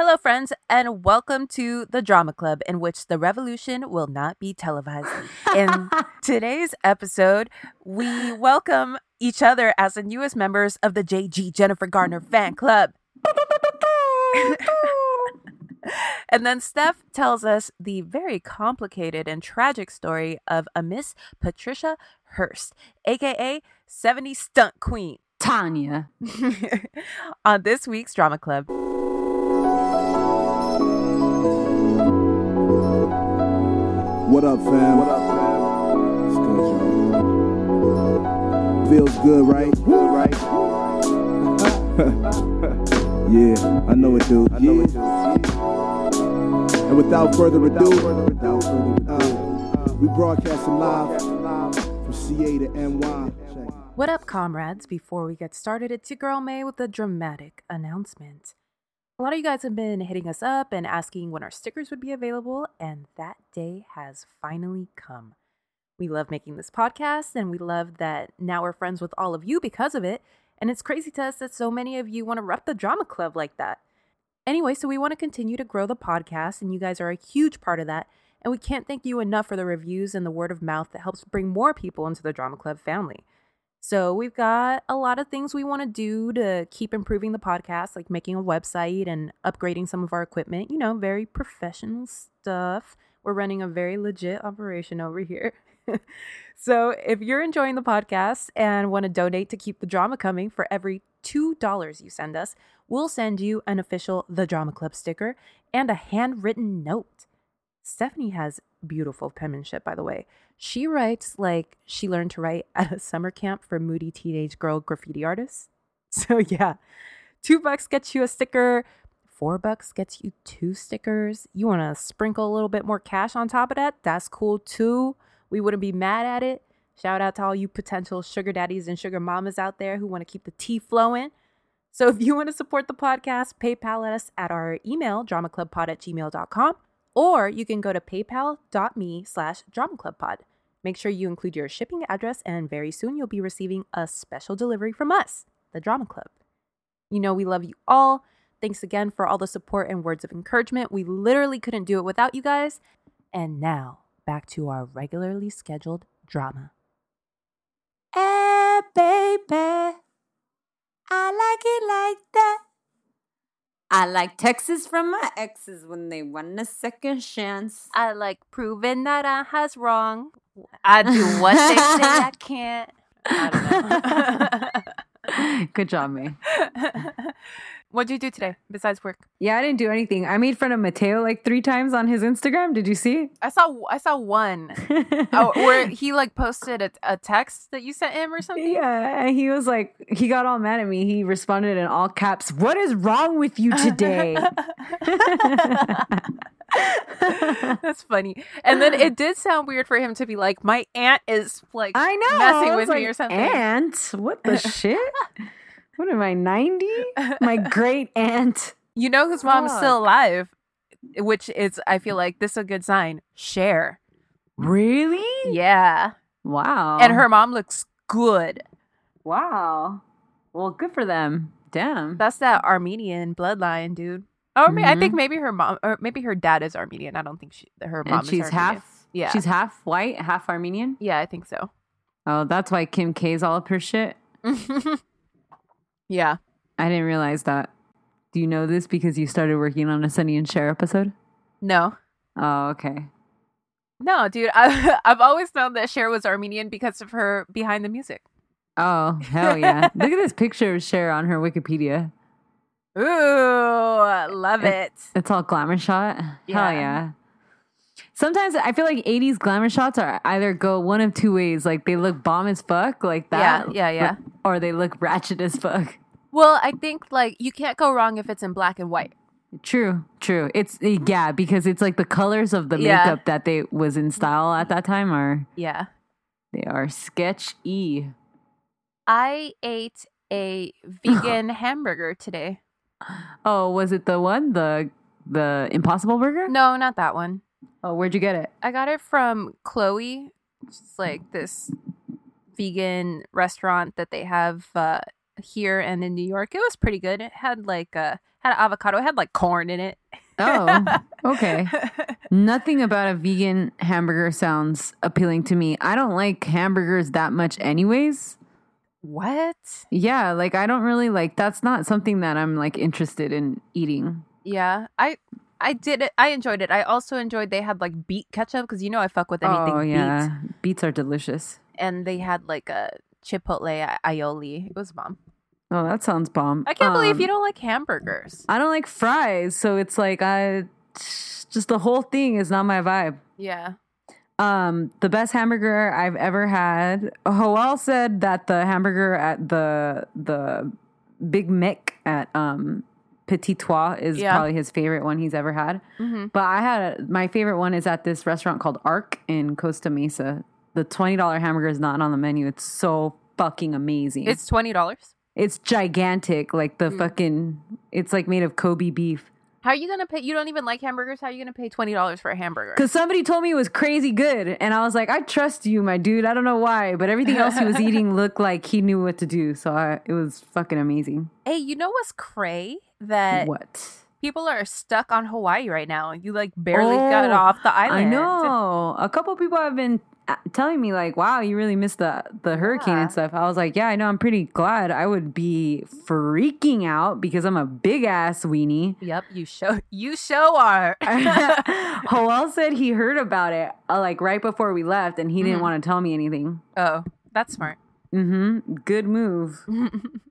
Hello, friends, and welcome to the Drama Club, in which the revolution will not be televised. In today's episode, we welcome each other as the newest members of the JG Jennifer Garner fan club. and then Steph tells us the very complicated and tragic story of a Miss Patricia Hearst, aka 70 Stunt Queen. Tania. on this week's Drama Club. What up, fam? What up, fam? It's good, y'all. Feels good, right? Good, right? yeah, I know it, dude. I know it, dude. And without further ado, uh, we broadcasting live from CA to NY. What up, comrades? Before we get started, it's your girl May with a dramatic announcement. A lot of you guys have been hitting us up and asking when our stickers would be available, and that day has finally come. We love making this podcast, and we love that now we're friends with all of you because of it. And it's crazy to us that so many of you want to rep the drama club like that. Anyway, so we want to continue to grow the podcast, and you guys are a huge part of that. And we can't thank you enough for the reviews and the word of mouth that helps bring more people into the drama club family. So we've got a lot of things we want to do to keep improving the podcast, like making a website and upgrading some of our equipment, you know, very professional stuff. We're running a very legit operation over here. so if you're enjoying the podcast and want to donate to keep the drama coming for every $2 you send us, we'll send you an official The Drama Club sticker and a handwritten note. Stephanie has beautiful penmanship, by the way. She writes like she learned to write at a summer camp for moody teenage girl graffiti artists. So, yeah, two bucks gets you a sticker, four bucks gets you two stickers. You want to sprinkle a little bit more cash on top of that? That's cool too. We wouldn't be mad at it. Shout out to all you potential sugar daddies and sugar mamas out there who want to keep the tea flowing. So, if you want to support the podcast, PayPal us at our email, dramaclubpod at gmail.com or you can go to paypal.me slash dramaclubpod. Make sure you include your shipping address, and very soon you'll be receiving a special delivery from us, the Drama Club. You know, we love you all. Thanks again for all the support and words of encouragement. We literally couldn't do it without you guys. And now, back to our regularly scheduled drama. Hey, baby. I like it like that. I like texts from my exes when they want a second chance. I like proving that I has wrong. I do what they say I can't. I don't know. Good job, me. What'd you do today besides work? Yeah, I didn't do anything. I made fun of Mateo like three times on his Instagram. Did you see? I saw I saw one. oh, where he like posted a, a text that you sent him or something. Yeah, and he was like he got all mad at me. He responded in all caps, "What is wrong with you today?" That's funny. And then it did sound weird for him to be like, "My aunt is like I know messing I with like, me or something." Aunt, what the shit? What am I, 90? My great aunt. You know whose mom's still alive, which is, I feel like this is a good sign. Cher. Really? Yeah. Wow. And her mom looks good. Wow. Well, good for them. Damn. That's that Armenian bloodline, dude. Oh, mm-hmm. I think maybe her mom, or maybe her dad is Armenian. I don't think she, her mom. And she's half. Yeah, she's half white, half Armenian. Yeah, I think so. Oh, that's why Kim K's all up her shit. Yeah. I didn't realize that. Do you know this because you started working on a Sonny and Cher episode? No. Oh, okay. No, dude. I, I've always known that Cher was Armenian because of her behind the music. Oh, hell yeah. Look at this picture of Cher on her Wikipedia. Ooh, love it. it. It's all glamour shot. Yeah. Hell yeah. Sometimes I feel like 80s glamour shots are either go one of two ways. Like they look bomb as fuck, like that. Yeah, yeah, yeah. Or they look ratchet as fuck. Well, I think like you can't go wrong if it's in black and white. True, true. It's eh, yeah, because it's like the colors of the Yeah. makeup that they was in style at that time are Yeah. they are sketch e. I ate a vegan hamburger today. Oh, was it the one the the Impossible Burger? No, not that one. Oh, where'd you get it? I got it from Chloe. It's like this vegan restaurant that they have uh, here and in New York. It was pretty good. It had like uh had avocado. It had like corn in it. Oh, okay. Nothing about a vegan hamburger sounds appealing to me. I don't like hamburgers that much, anyways. what? Yeah, like I don't really like that's not something that I'm like interested in eating. Yeah, I I did it. I enjoyed it. I also enjoyed they had like beet ketchup because you know I fuck with anything oh, beet, yeah. Beets are delicious. and they had like a chipotle aioli. It was bomb. Oh, that sounds bomb. I can't believe Um, you don't like hamburgers. I don't like fries, so it's like I just the whole thing is not my vibe. Yeah. Um, the best hamburger I've ever had. Hoel said that the hamburger at the the Big Mec at um Petit Trois is Yeah. probably his favorite one he's ever had. hmm But I had a, my favorite one is at this restaurant called Arc in Costa Mesa. The twenty dollar hamburger is not on the menu. It's so fucking amazing. It's twenty dollars. it's gigantic, like the Mm. fucking. It's like made of Kobe beef. How are you gonna pay? You don't even like hamburgers. How are you gonna pay twenty dollars for a hamburger? Because somebody told me it was crazy good, and I was like, I trust you, my dude. I don't know why, but everything else he was eating looked like he knew what to do. So I, it was fucking amazing. Hey, you know what's cray? That what? people are stuck on Hawaii right now. You like barely got Oh, off the island. I know. A couple people have been uh, telling me like, "Wow, you really missed the the hurricane Yeah. and stuff." I was like, "Yeah, I know. I'm pretty glad. I would be freaking out because I'm a big ass weenie." Yep, you show you show are. Hoel said he heard about it uh, like right before we left, and he didn't Mhm. want to tell me anything. oh, that's smart. Mm-hmm. Good move.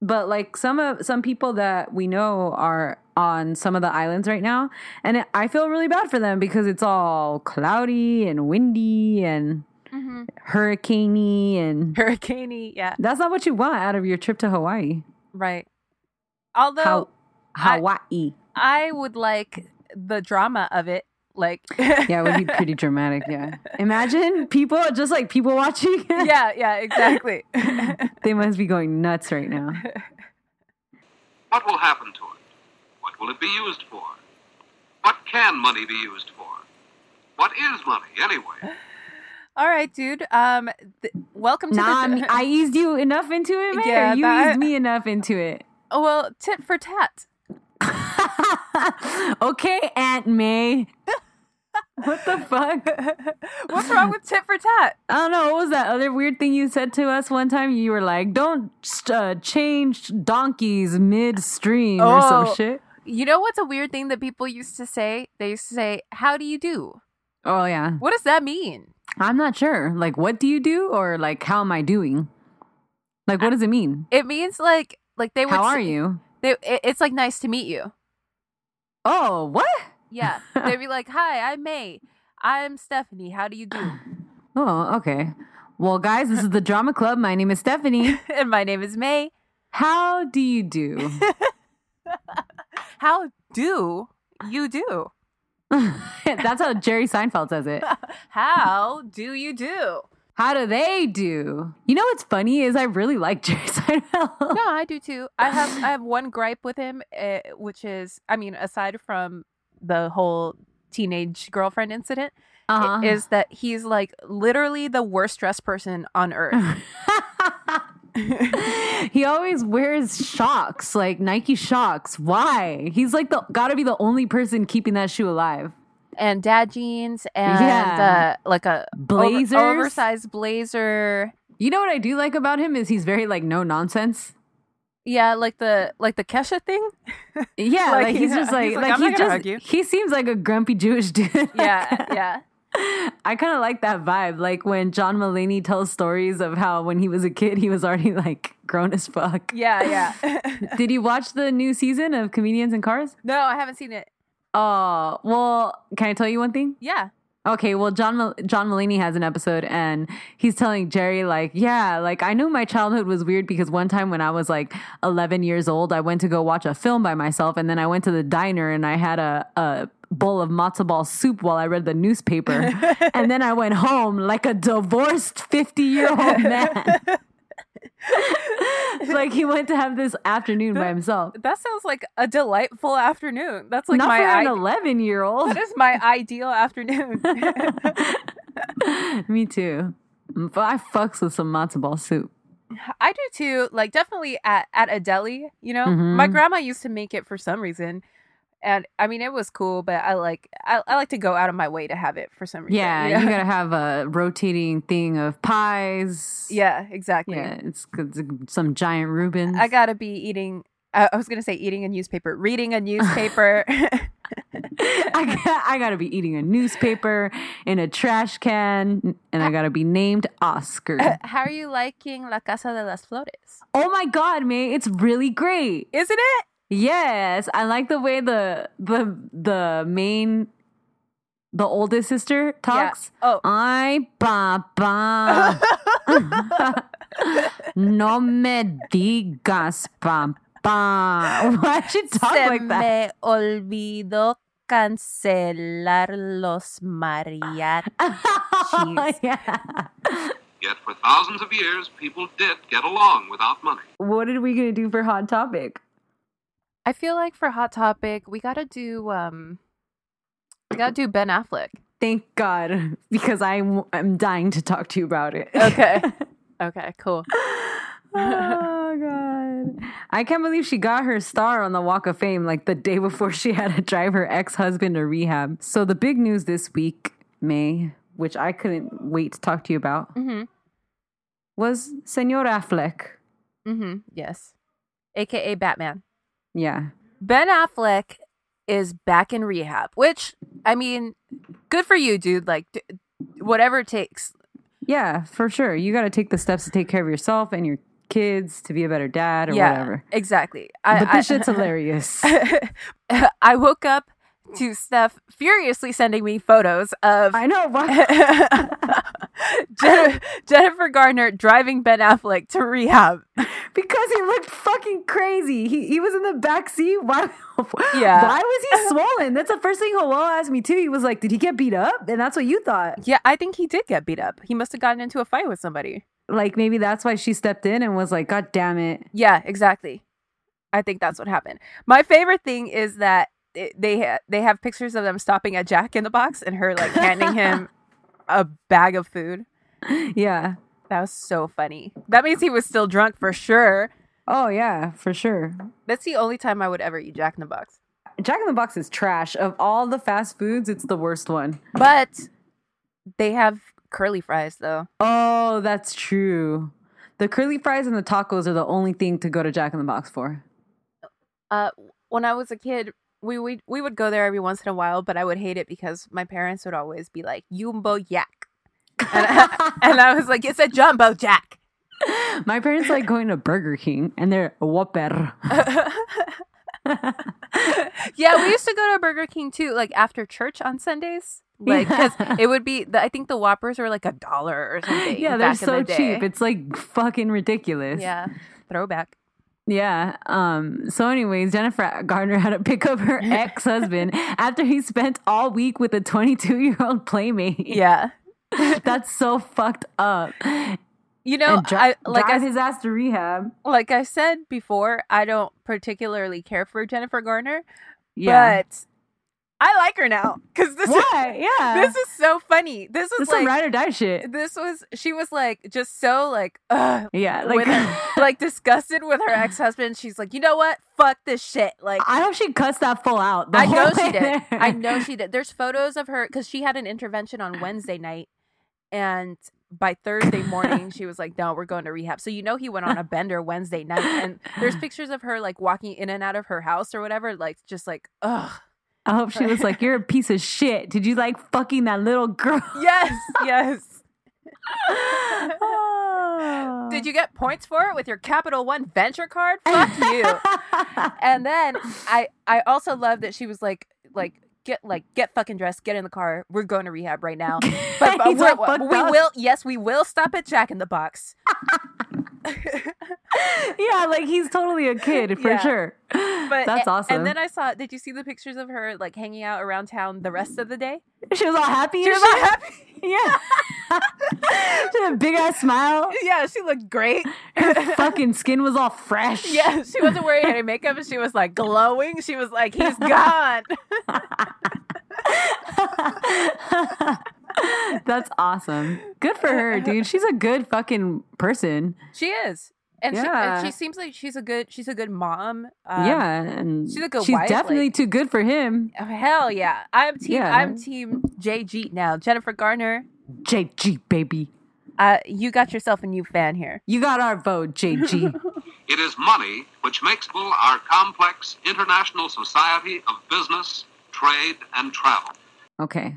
but like some of some people that we know are on some of the islands right now and it, i feel really bad for them because it's all cloudy and windy and hmm hurricaney and Hurricaney, yeah, that's not what you want out of your trip to hawaii. Right. Although How, I- hawaii. I would like the drama of it, like yeah it would be pretty dramatic yeah imagine people just like people watching yeah, yeah, exactly. they must be going nuts right now What will happen to it? What will it be used for? What can money be used for? What is money, anyway? All right, dude. Um, th- welcome to nah, the. I, I eased you enough into it man Yeah, you that- eased me enough into it oh, well, tit for tat. okay, Aunt May. What the fuck? What's wrong with tit for tat? I don't know. What was that other weird thing you said to us one time? You were like, "Don't uh, change donkeys midstream" or Oh. some shit. You know what's a weird thing that people used to say? They used to say, "How do you do?" Oh yeah, What does that mean? I'm not sure. Like, what do you do, or like, how am I doing? Like, what does it mean? It means like like they would. How are say- you? They, it- it's like nice to meet you. Oh, what? Yeah, they'd be like, "Hi, I'm May. I'm Stephanie. How do you do?" Oh, okay. Well, guys, this is the Drama Club. My name is Stephanie. and my name is May. How do you do? How do you do? That's how Jerry Seinfeld says it. How do you do? How do they do? You know what's funny is I really like Jerry Seinfeld. No, I do too. I have I have one gripe with him, uh, which is, I mean, aside from the whole teenage girlfriend incident, Uh-huh. is that he's like literally the worst dressed person on earth. he always wears shocks, like Nike shocks. Why? He's like the gotta be the only person keeping that shoe alive. and dad jeans and Yeah. uh, like a over- oversized blazer. You know what I do like about him is he's very like no nonsense. Yeah, like the like the Kesha thing. Yeah, Like, like, he's he's just like he's like, like he just argue." he seems like a grumpy Jewish dude. Yeah, yeah. I kind of like that vibe. Like when John Mulaney tells stories of how when he was a kid he was already like grown as fuck. Yeah, yeah. Did you watch the new season of Comedians in Cars? no, I haven't seen it. Oh, well, can I tell you one thing? Yeah. Okay, well, John John Mulaney has an episode, and he's telling Jerry like, yeah, like I knew my childhood was weird because one time when I was like 11 years old, I went to go watch a film by myself, and then I went to the diner and I had a a bowl of matzo ball soup while I read the newspaper, and then I went home like a divorced 50 year old man. like he went to have this afternoon by himself. That sounds like a delightful afternoon. That's like Not my for an 11 year old. that is my ideal afternoon. Me too. But I fucks with some matzo ball soup. I do too. Like definitely at at a deli. You know, my Mhm. grandma used to make it for some reason, and I mean it was cool. But I like I, I like to go out of my way to have it for some reason. Yeah, you know? you gotta have a rotating thing of pies. yeah, exactly. yeah, it's, it's some giant Reubens. I gotta be eating. I I was gonna say eating a newspaper, reading a newspaper. I, got, I gotta be eating a newspaper in a trash can, and I gotta be named Oscar. Uh, how are you liking La Casa de las Flores? oh my god, man, it's really great. Isn't it? Yes, I like the way the the the main the oldest sister talks. Oh. Ay, papá. no me digas, papá. Why she talk Se like that? me olvidó cancelar los mariachis. yeah. Yet for thousands of years, people did get along without money. What are we gonna do for hot topic? I feel like for Hot Topic, we gotta do um, we gotta do Ben Affleck. Thank God, because I'm I'm dying to talk to you about it. Okay. Okay, cool. oh god. I can't believe she got her star on the Walk of Fame like the day before she had to drive her ex-husband to rehab. So the big news this week, May, which I couldn't wait to talk to you about, Mm-hmm. was Senor Affleck. Mm-hmm. Yes. AKA Batman. Yeah. Ben Affleck is back in rehab, which I mean, good for you, dude. Like, d- whatever it takes. Yeah, for sure. You got to take the steps to take care of yourself and your kids to be a better dad or yeah, whatever. exactly. I, But this I- shit's hilarious. I woke up to Steph furiously sending me photos of I know. Why? Jen- Jennifer Garner driving Ben Affleck to rehab. because he looked fucking crazy. He he was in the back seat. Why? Yeah. Why was he swollen? That's the first thing Joel asked me too. He was like, "Did he get beat up?" And that's what you thought. Yeah, I think he did get beat up. He must have gotten into a fight with somebody. Like maybe that's why she stepped in and was like, "God damn it." Yeah, exactly. I think that's what happened. My favorite thing is that it, they ha- they have pictures of them stopping at Jack in the Box and her like handing him a bag of food. Yeah. That was so funny. That means he was still drunk for sure. Oh yeah, for sure. That's the only time I would ever eat Jack in the Box. Jack in the Box is trash. Of all the fast foods, it's the worst one. But they have curly fries though. Oh, that's true. The curly fries and the tacos are the only thing to go to Jack in the Box for. Uh, when I was a kid, we we we would go there every once in a while, but I would hate it because my parents would always be like "Jumbo Jack," and I, and I was like, "It's a Jumbo Jack." My parents like going to Burger King and they're Whopper. yeah, we used to go to Burger King too, like after church on Sundays. Like, because Yeah. it would be, the, I think the Whoppers were like a dollar or something. yeah, they're back in so the day. cheap. It's like fucking ridiculous. yeah, throwback. Yeah. Um, so anyways, Jennifer Garner had to pick up her ex-husband after he spent all week with a 22-year-old playmate. Yeah, That's so fucked up. you know, dri- I like drive I his ass to rehab. like I said before, I don't particularly care for Jennifer Garner, Yeah. but I like her now because this is Why? Yeah. this is so funny. This is some like ride or die shit. this was she was like just so like ugh, Yeah. with Like, her, like disgusted with her ex husband. She's like, you know what? Fuck this shit. Like I hope she cuts that full out. the I know she did. there. I know she did. There's photos of her because she had an intervention on Wednesday night, and by Thursday morning she was like, "No, we're going to rehab." So you know he went on a bender Wednesday night, and there's pictures of her like walking in and out of her house or whatever, like just like, ugh. I hope she was like, "You're a piece of shit." Did you like fucking that little girl? Yes, yes. Oh. Did you get points for it with your Capital One Venture card? Fuck you. and then I I also love that she was like like get like get fucking dressed, get in the car. We're going to rehab right now. But, but we up. will yes, we will stop at Jack in the Box. yeah, like he's totally a kid for Yeah. sure. But That's a- awesome. And then I saw did you see the pictures of her like hanging out around town the rest of the day? she was all happy. She was all happy. Yeah. she had a big ass smile. Yeah, she looked great. Her fucking skin was all fresh. Yeah, she wasn't wearing any makeup and she was like glowing. She was like, he's gone. That's awesome. Good for her, dude. She's a good fucking person. She is. And, she, and she seems like she's a good she's a good mom. Um, yeah, and she's a good she's wife, definitely like- too good for him. oh, Hell yeah. I'm team Yeah. I'm team JG now. Jennifer Garner, JG baby, uh you got yourself a new fan here. you got our vote, JG. It is money which makes possible our complex international society of business, trade, and travel. okay,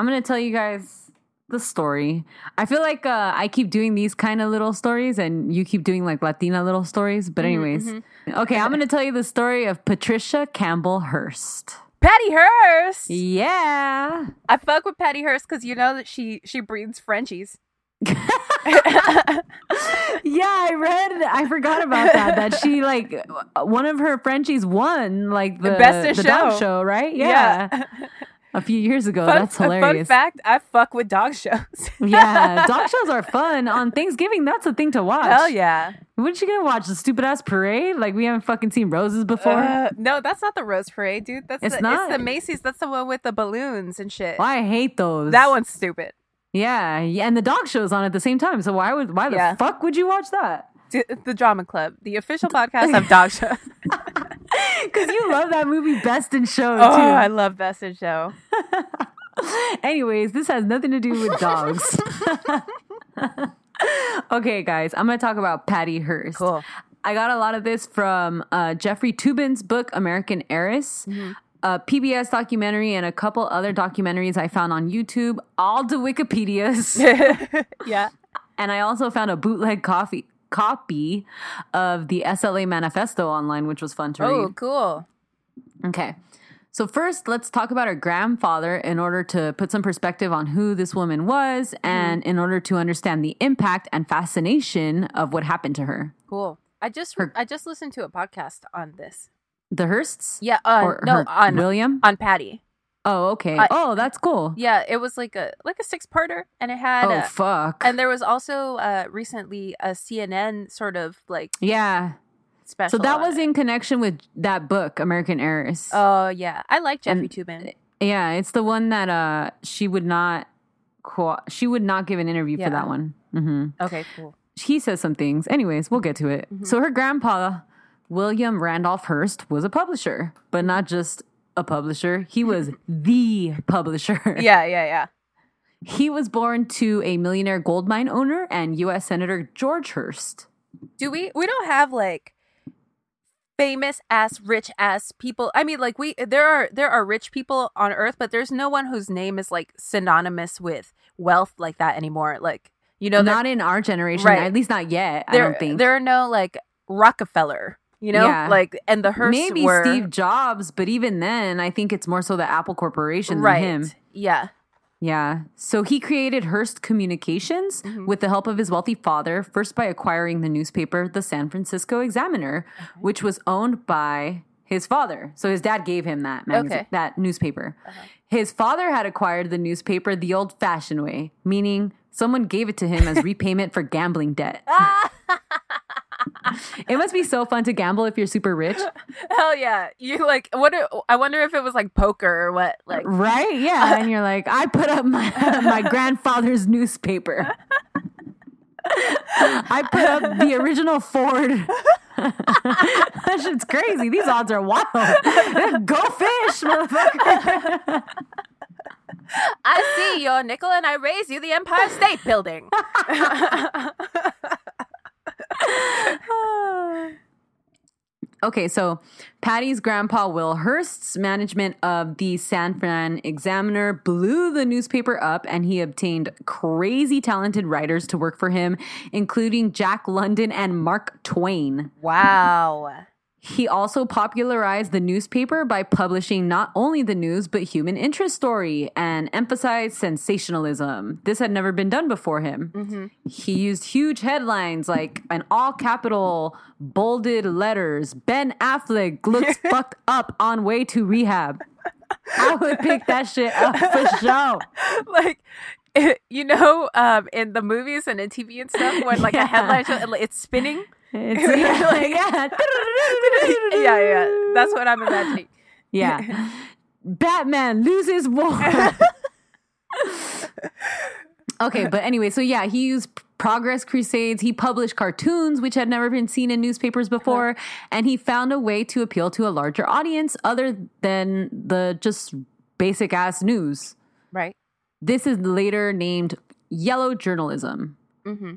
I'm gonna tell you guys the story. I feel like uh, I keep doing these kind of little stories, and you keep doing like Latina little stories. But anyways, okay, I'm gonna tell you the story of Patricia Campbell Hearst. Patty Hearst. Yeah. I fuck with Patty Hearst because you know that she she breeds Frenchies. Yeah, I read. I forgot about that. That she like one of her Frenchies won like the, The best in show. show, right? Yeah, a few years ago. Fun, that's a Fun hilarious. fact: I fuck with dog shows. yeah, dog shows are fun on Thanksgiving. That's a thing to watch. Hell yeah. What you gonna watch? The stupid ass parade? Like we haven't fucking seen roses before. Uh, no, that's not the Rose Parade, dude. That's It's the, not? It's the Macy's. That's the one with the balloons and shit. Why I hate those. That one's stupid. Yeah, yeah, and the dog show's on at the same time. So why would why the fuck would you watch that? D- the Drama Club, the official podcast of dog show. Because you love that movie Best in Show oh, too. I love Best in Show. Anyways, this has nothing to do with dogs. okay, guys, I'm going to talk about Patty Hearst. Cool. I got a lot of this from uh, Jeffrey Toobin's book, American Heiress, Mm-hmm. a PBS documentary, and a couple other documentaries I found on YouTube, all the Wikipedias. yeah. and I also found a bootleg coffee copy of the SLA Manifesto online, which was fun to read. Oh, cool. Okay. So first, let's talk about her grandfather in order to put some perspective on who this woman was and in order to understand the impact and fascination of what happened to her. Cool. I just Her- I just listened to a podcast on this. The Hearsts? Yeah. Uh, no, her- on William? on Patty. Oh, okay. I- oh, that's cool. Yeah, it was like a like a six parter, and it had. Oh, uh, fuck. and there was also uh recently a CNN sort of like yeah. special. So that was it. in connection with that book, American Heiress. Oh yeah, I like Jeffrey And- Toobin. yeah, it's the one that uh she would not co- she would not give an interview Yeah. for that one. hmm Okay, cool. he says some things. Anyways, we'll get to it. Mm-hmm. So her grandpa, William Randolph Hearst, was a publisher, but not just a publisher. He was the publisher. Yeah, yeah, yeah. He was born to a millionaire gold mine owner and U.S. Senator George Hearst. Do we? We don't have like famous ass rich ass people. I mean, like we there are there are rich people on Earth, but there's no one whose name is like synonymous with wealth like that anymore. Like you know, not in our generation, Right. at least not yet. I there don't think. there are no like Rockefeller. You know, Yeah. like and the Hearsts Maybe were Steve Jobs, but even then, I think it's more so the Apple Corporation than right. him. Yeah. Yeah. So he created Hearst Communications Mm-hmm. with the help of his wealthy father, first by acquiring the newspaper, the San Francisco Examiner, which was owned by his father. So his dad gave him that magazine, Okay. Uh-huh. that newspaper. His father had acquired the newspaper the old fashioned way, meaning someone gave it to him as repayment for gambling debt. it must be so fun to gamble if you're super rich. Hell yeah. You like what I wonder if it was like poker or what like Right? Yeah. And you're like, I put up my my grandfather's newspaper. I put up the original Ford. that shit's crazy. These odds are wild. Go fish, motherfucker. I see your nickel and I raise you the Empire State Building. okay, so Patty's grandpa Will Hearst's management of the San Fran Examiner blew the newspaper up and he obtained crazy talented writers to work for him, including Jack London and Mark Twain. wow. He also popularized the newspaper by publishing not only the news, but human interest story and emphasized sensationalism. This had never been done before him. He used huge headlines like an all capital, bolded letters Ben Affleck looks fucked up on way to rehab. I would pick that shit up for sure. like you know um in the movies and in tv and stuff when like Yeah. a headline show, it's spinning It's, yeah, Like- yeah. yeah yeah that's what i'm imagining Yeah. Batman loses war. Okay, but anyway, so yeah, he used Progress Crusades. He published cartoons, which had never been seen in newspapers before, and he found a way to appeal to a larger audience other than the just basic ass news. Right. This is later named yellow journalism. Mm-hmm.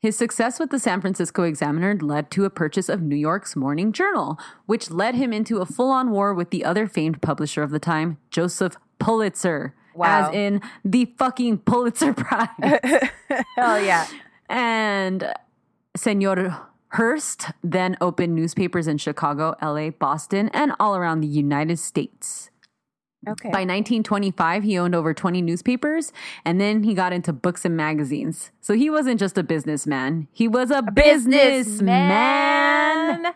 His success with the San Francisco Examiner led to a purchase of New York's Morning Journal, which led him into a full on war with the other famed publisher of the time, Joseph Pulitzer. Wow. As in the fucking Pulitzer Prize. Hell yeah. and Senor Hearst then opened newspapers in Chicago, LA, Boston, and all around the United States. Okay. By 1925, he owned over 20 newspapers, and then he got into books and magazines. So he wasn't just a businessman, he was a, businessman. Businessman.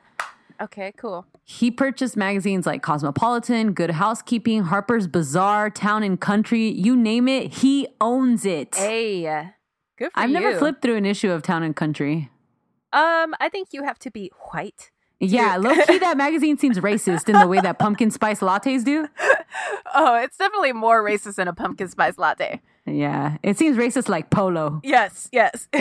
Okay, cool. He purchased magazines like Cosmopolitan, Good Housekeeping, Harper's Bazaar, Town and Country, you name it, he owns it. Hey, good for I've never flipped through an issue of Town and Country. Um, I think you have to be white. Yeah, low key, that magazine seems racist in the way that pumpkin spice lattes do. Oh, it's definitely more racist than a pumpkin spice latte. Yeah, it seems racist like polo. Yes, yes.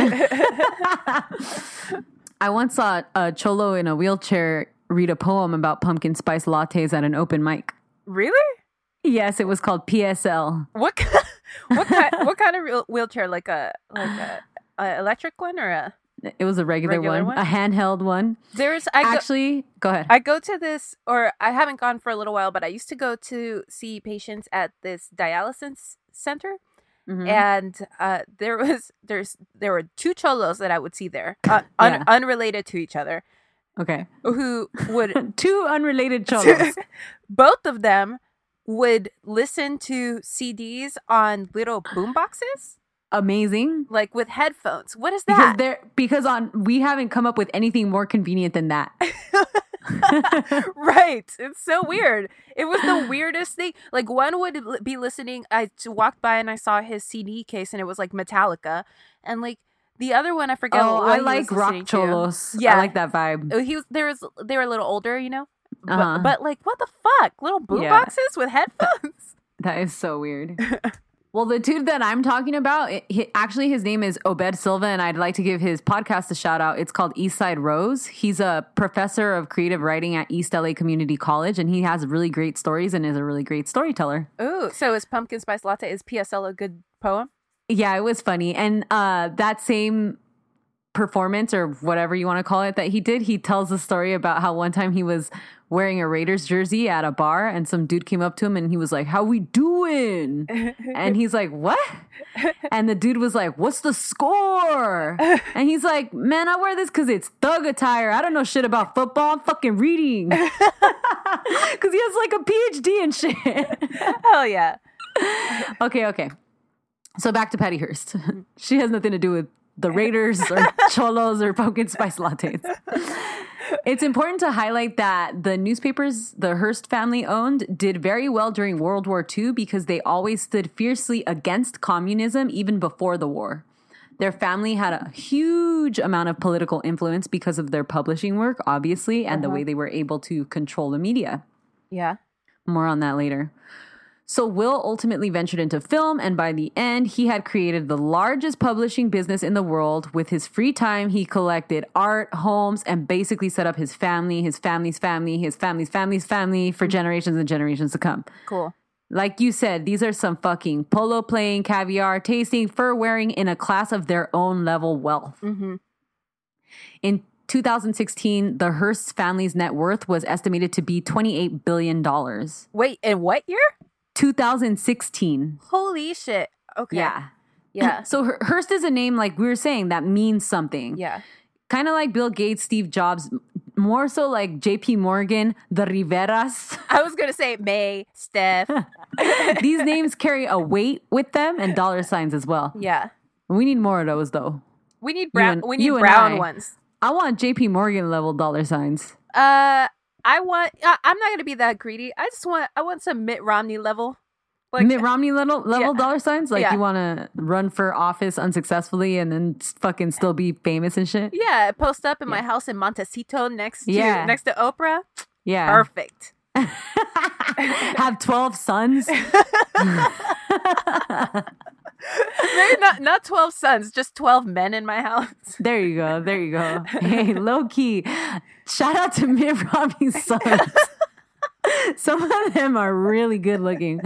I once saw a cholo in a wheelchair read a poem about pumpkin spice lattes at an open mic. really? Yes, it was called PSL. What ki- what kind what kind of wheelchair? Like a like a, a electric one or a? It was a regular, Regular one, one? a handheld one. There's I Actually, go ahead. I go to this or I haven't gone for a little while, but I used to go to see patients at this dialysis center. Mhm. and uh, there was there's there were two cholos that I would see there, uh, un- Yeah. unrelated to each other, okay, who would two unrelated cholos. both of them would listen to CDs on little boom boxes, Amazing. like with headphones. What is Because that? they're because on we haven't come up with anything more convenient than that. right. It's so weird. It was the weirdest thing. Like one would be listening. I walked by and I saw his CD case, and it was like Metallica, and like the other one, I forget. oh, I like rock cholos. Yeah. I like that vibe. Oh, he was there was they were a little older, you know. But, Uh-huh. but like what the fuck? Little boom Yeah. boxes with headphones? That is so weird. well, the dude that I'm talking about, it, he, actually, his name is Obed Silva, and I'd like to give his podcast a shout out. It's called Eastside Rose. He's a professor of creative writing at East LA Community College, and he has really great stories and is a really great storyteller. Ooh, so is pumpkin spice latte is PSL a good poem? Yeah, it was funny. And uh, that same performance or whatever you want to call it that he did, he tells a story about how one time he was wearing a Raiders jersey at a bar and some dude came up to him and he was like, How we doing? And he's like, What? And the dude was like, What's the score? And he's like, Man, I wear this because it's thug attire. I don't know shit about football. I'm fucking reading. Because he has like a PhD and shit. Hell yeah. Okay, okay. So back to Patty Hearst. she has nothing to do with the Raiders or Cholos or pumpkin spice lattes. It's important to highlight that the newspapers the Hearst family owned did very well during World War II because they always stood fiercely against communism even before the war. Their family had a huge amount of political influence because of their publishing work, obviously, and the uh-huh. way they were able to control the media. Yeah. More on that later. So, Will ultimately ventured into film, and by the end, he had created the largest publishing business in the world. With his free time, he collected art, homes, and basically set up his family, his family's family, his family's family's family for generations and generations to come. Cool. Like you said, these are some fucking polo playing, caviar tasting, fur wearing in a class of their own level wealth. Mm-hmm. In 2016, the Hearst family's net worth was estimated to be $28 billion. Wait, in what year? 2016. Holy shit. Okay. Yeah. Yeah. So Her- Hearst is a name, like we were saying, that means something. Yeah. Kind of like Bill Gates, Steve Jobs, more so like JP Morgan, the Riveras. I was gonna say May, Steph. These names carry a weight with them and dollar signs as well. yeah. We need more of those though. We need brown. we need you brown I. ones. I want JP Morgan level dollar signs. Uh, I want. I, I'm not gonna be that greedy. I just want. I want some Mitt Romney level. Like Mitt Romney level, level Yeah. dollar signs? Like Yeah. you want to run for office unsuccessfully and then fucking still be famous and shit? yeah, post up in my house in Montecito next to Yeah. next to Oprah. Yeah. Perfect. Have 12 sons? Maybe not not twelve sons, just twelve men in my house. There you go. There you go. Hey, low key. Shout out to Mitt Romney's sons. Some of them are really good looking.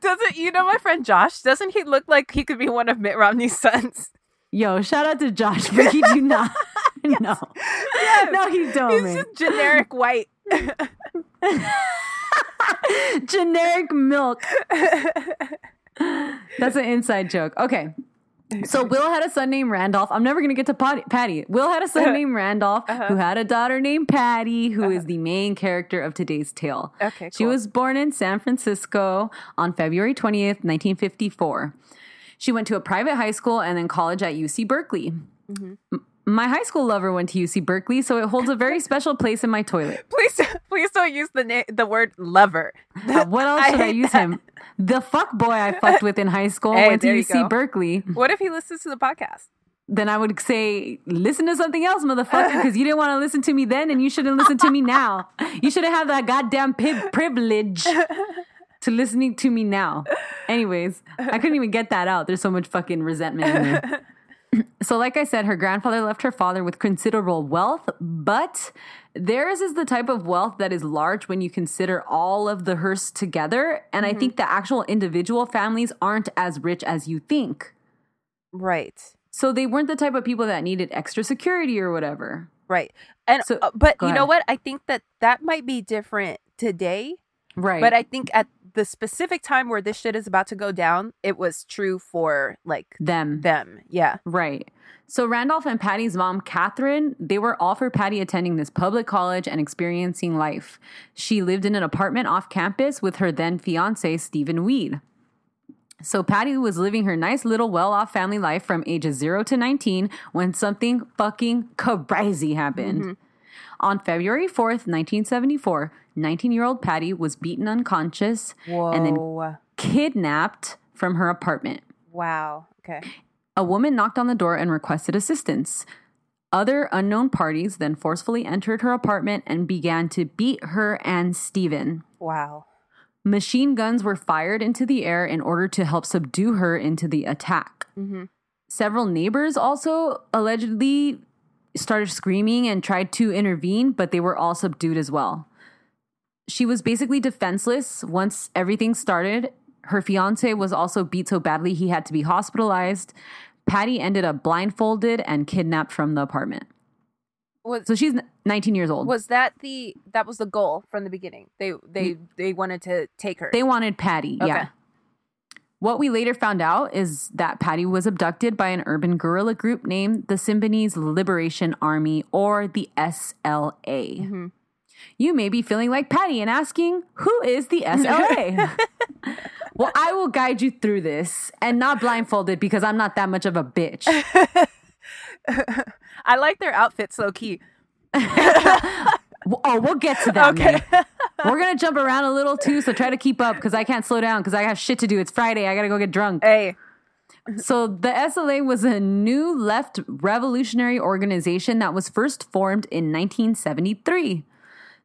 Doesn't you know my friend Josh? Doesn't he look like he could be one of Mitt Romney's sons? Yo, shout out to Josh, but he do not. No, no, he don't. He's man. just generic white. Generic milk. That's an inside joke. Okay. So Will had a son named Randolph. I'm never gonna get to Patty. Patty. Will had a son named Randolph, Uh-huh. who had a daughter named Patty, who is the main character of today's tale. Okay, She cool. was born in San Francisco on February 20th, 1954. She went to a private high school and then college at UC Berkeley. Mm-hmm. My high school lover went to UC Berkeley, so it holds a very special place in my toilet. Please, please don't use the na- the word lover. Uh, what else I should I hate use that. him? The fuck boy I fucked with in high school Hey, went to UC go. Berkeley. What if he listens to the podcast? Then I would say, listen to something else, motherfucker, because you didn't want to listen to me then, and you shouldn't listen to me now. You shouldn't have that goddamn pi- privilege to listening to me now. Anyways, I couldn't even get that out. There's so much fucking resentment in there. So, like I said, her grandfather left her father with considerable wealth, but theirs is the type of wealth that is large when you consider all of the Hearsts together. And I think the actual individual families aren't as rich as you think. Right, So, they weren't the type of people that needed extra security or whatever. right. And So- uh, but you know what? I think that that might be different today. Right. But I think at the specific time where this shit is about to go down, it was true for like them. them. Yeah. Right. So Randolph and Patty's mom, Catherine, they were all for Patty attending this public college and experiencing life. She lived in an apartment off campus with her then fiance, Steven Weed. So Patty was living her nice little well-off family life from ages 0 to 19 when something fucking crazy happened. Mm-hmm. On February 4th, 1974, 19-year-old Patty was beaten unconscious Whoa. and then kidnapped from her apartment. wow. Okay. A woman knocked on the door and requested assistance. Other unknown parties then forcefully entered her apartment and began to beat her and Steven. Wow. Machine guns were fired into the air in order to help subdue her into the attack. Mhm. Several neighbors also allegedly started screaming and tried to intervene, but they were all subdued as well. She was basically defenseless once everything started. Her fiance was also beat so badly he had to be hospitalized. Patty ended up blindfolded and kidnapped from the apartment. Was So she's 19 years old. was that the that was the goal from the beginning? They they they wanted to take her. They wanted Patty, Okay. yeah. What we later found out is that Patty was abducted by an urban guerrilla group named the Symbionese Liberation Army, or the SLA. Mm-hmm. You may be feeling like Patty and asking, who is the SLA? well, I will guide you through this and not blindfolded because I'm not that much of a bitch. I like their outfits low key. Oh, we'll get to that. Okay. We're gonna jump around a little too, so try to keep up because I can't slow down because I have shit to do. It's Friday. I gotta go get drunk. Hey. So the SLA was a new left revolutionary organization that was first formed in 1973.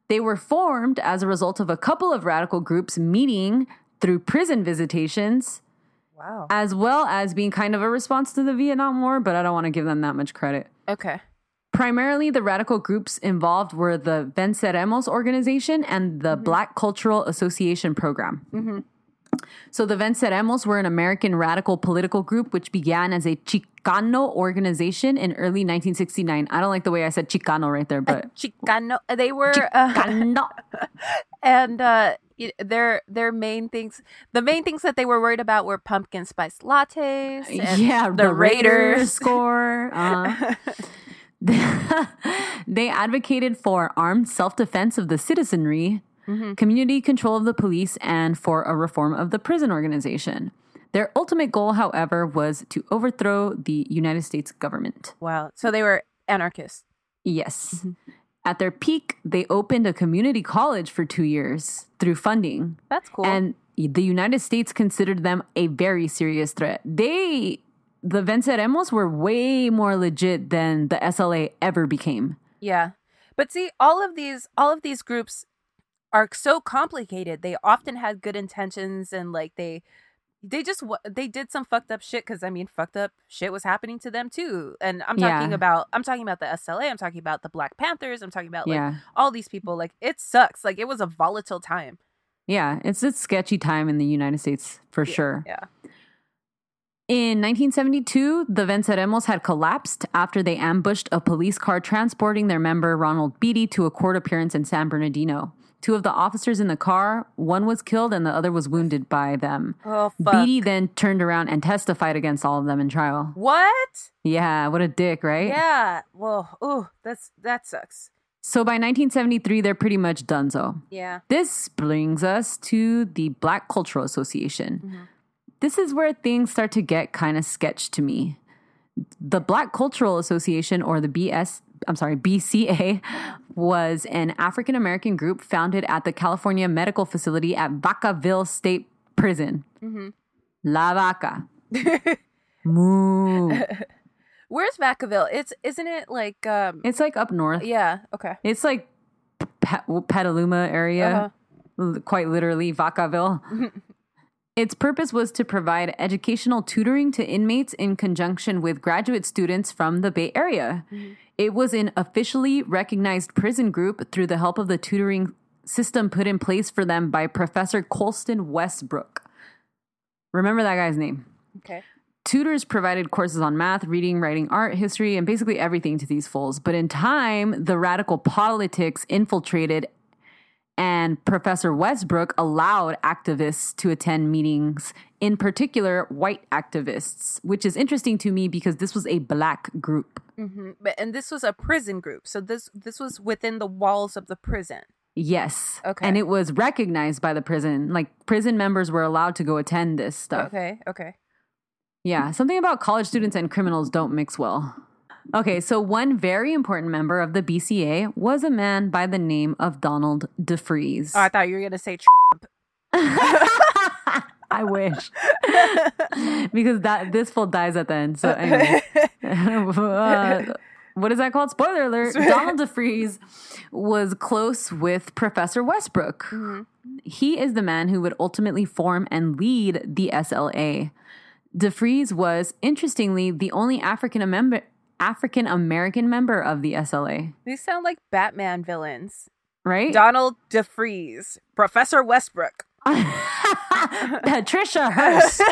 They were formed as a result of a couple of radical groups meeting through prison visitations, Wow. as well as being kind of a response to the Vietnam War, but I don't want to give them that much credit. Okay. Primarily, the radical groups involved were the Venceremos organization and the Black Cultural Association program. So, the Venceremos were an American radical political group which began as a Chicano organization in early 1969. I don't like the way I said Chicano right there, but Chicano. They were uh, Chicano. and uh their their main things the main things that they were worried about were pumpkin spice lattes and yeah, the, raiders, score. Uh, they advocated for armed self defense of the citizenry, Mm-hmm. community control of the police, and for a reform of the prison organization. Their ultimate goal, however, was to overthrow the United States government. wow so they were anarchists Yes. Mm-hmm. At their peak, they opened a community college for two years through funding. that's cool And the United States considered them a very serious threat. They, the Venceremos, were way more legit than the SLA ever became. yeah but see all of these all of these groups are so complicated they often had good intentions and like they they just they did some fucked up shit because I mean fucked up shit was happening to them too. And I'm talking Yeah. about I'm talking about the SLA. I'm talking about the Black Panthers. I'm talking about like yeah. all these people. Like it sucks. Like it was a volatile time. Yeah. It's a sketchy time in the United States for Yeah, sure. Yeah. In 1972, the Venceremos had collapsed after they ambushed a police car transporting their member Ronald Beatty to a court appearance in San Bernardino. Two of the officers in the car, one was killed and the other was wounded by them. Oh fuck. Beatty then turned around and testified against all of them in trial. what? Yeah, what a dick, right? Yeah. Well, oh, that's that sucks. So by 1973, they're pretty much done so. Yeah. This brings us to the Black Cultural Association. Mm-hmm. This is where things start to get kind of sketch to me. The Black Cultural Association, or the BS, I'm sorry, BCA, was an African American group founded at the California Medical Facility at Vacaville State Prison. La Vaca. Moo. Where's Vacaville? It's isn't it like um It's like up north. yeah, okay. It's like Pe- Petaluma area, Uh-huh. L- quite literally Vacaville. its purpose was to provide educational tutoring to inmates in conjunction with graduate students from the Bay Area. Mm-hmm. It was an officially recognized prison group through the help of the tutoring system put in place for them by Professor Colston Westbrook. Remember that guy's name. Okay. Tutors provided courses on math, reading, writing, art, history, and basically everything to these fools. But in time, the radical politics infiltrated, and Professor Westbrook allowed activists to attend meetings, in particular, white activists, which is interesting to me because this was a black group. hmm But and this was a prison group. So this this was within the walls of the prison. Yes. Okay. And it was recognized by the prison. Like, prison members were allowed to go attend this stuff. Okay, okay. Yeah, something about college students and criminals don't mix well. Okay, so one very important member of the BCA was a man by the name of Donald DeFreeze. Oh, I thought you were gonna say Trump. I wish. because that this fool dies at the end. So anyway. Uh, what is that called? Spoiler alert. Donald DeFreeze was close with Professor Westbrook. He is the man who would ultimately form and lead the SLA. DeFreeze was, interestingly, the only African member African American member of the SLA, These sound like Batman villains. right? Donald DeFreeze, Professor Westbrook. Patricia Hearst.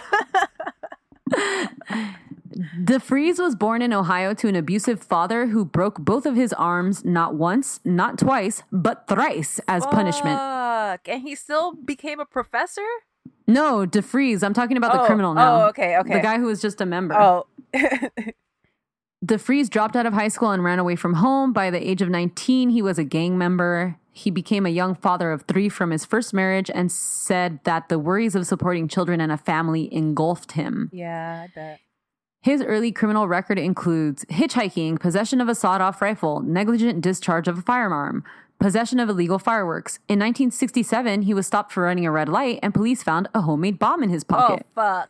DeFreeze was born in Ohio to an abusive father who broke both of his arms not once, not twice, but thrice as punishment. And he still became a professor? No, DeFreeze. I'm talking about the Oh, criminal now. oh, okay, okay. The guy who was just a member. Oh. DeFreeze dropped out of high school and ran away from home. By the age of 19, he was a gang member. He became a young father of three from his first marriage and said that the worries of supporting children and a family engulfed him. yeah, I bet. His early criminal record includes hitchhiking, possession of a sawed off rifle, negligent discharge of a firearm, possession of illegal fireworks. In 1967, he was stopped for running a red light and police found a homemade bomb in his pocket. Oh, fuck.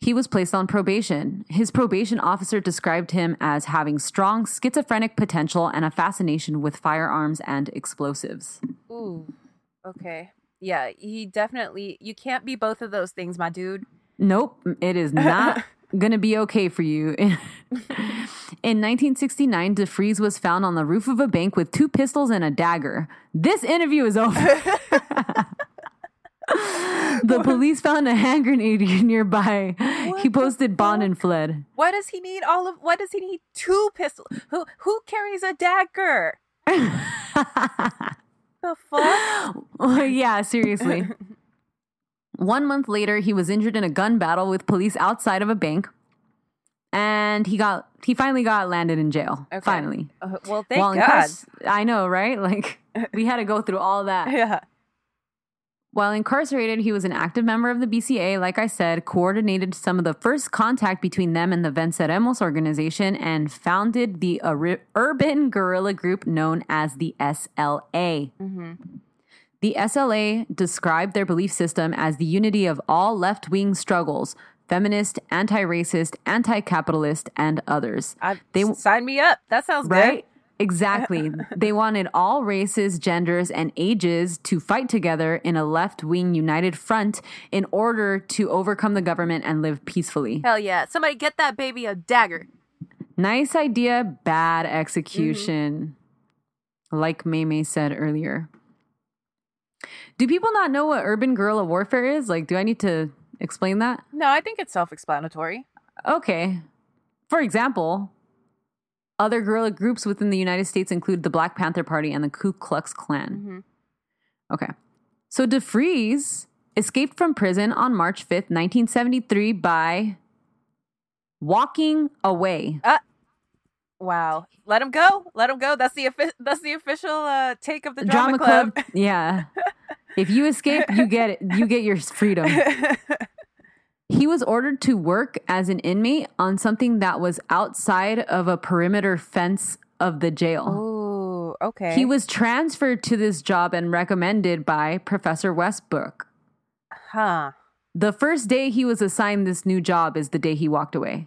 He was placed on probation. His probation officer described him as having strong schizophrenic potential and a fascination with firearms and explosives. Ooh. Okay. Yeah, he definitely. You can't be both of those things, my dude. Nope, it is not going to be okay for you. In 1969, DeFreeze was found on the roof of a bank with two pistols and a dagger. This interview is over. the police found a hand grenade nearby. he posted bond and fled. Why does he need all of? Why does he need two pistols? Who who carries a dagger? the fuck? yeah, seriously. One month later, he was injured in a gun battle with police outside of a bank, and he got he finally got landed in jail. Okay. Finally, Uh, well, thank While God. I know, right? Like we had to go through all that. yeah. While incarcerated, he was an active member of the BCA. Like I said, coordinated some of the first contact between them and the Venceremos organization, and founded the ur- urban guerrilla group known as the SLA. Mm-hmm. The SLA described their belief system as the unity of all left wing struggles feminist, anti racist, anti capitalist, and others. I, They- sign me up. That sounds Right? Exactly. they wanted all races, genders, and ages to fight together in a left wing united front in order to overcome the government and live peacefully. Hell yeah. Somebody get that baby a dagger. Nice idea, bad execution. Mm-hmm. Like Maymay said earlier. Do people not know what urban guerrilla warfare is? Like, do I need to explain that? No, I think it's self explanatory. Okay. For example, other guerrilla groups within the United States include the Black Panther Party and the Ku Klux Klan. Okay. So DeFreeze escaped from prison on March 5th, 1973 by walking away. Wow. Let him go. Let him go. That's the that's the official uh, take of the Drama, drama, club. yeah. If you escape, you get it. You get your freedom. He was ordered to work as an inmate on something that was outside of a perimeter fence of the jail. oh, okay. He was transferred to this job and recommended by Professor Westbrook. huh. The first day he was assigned this new job is the day he walked away.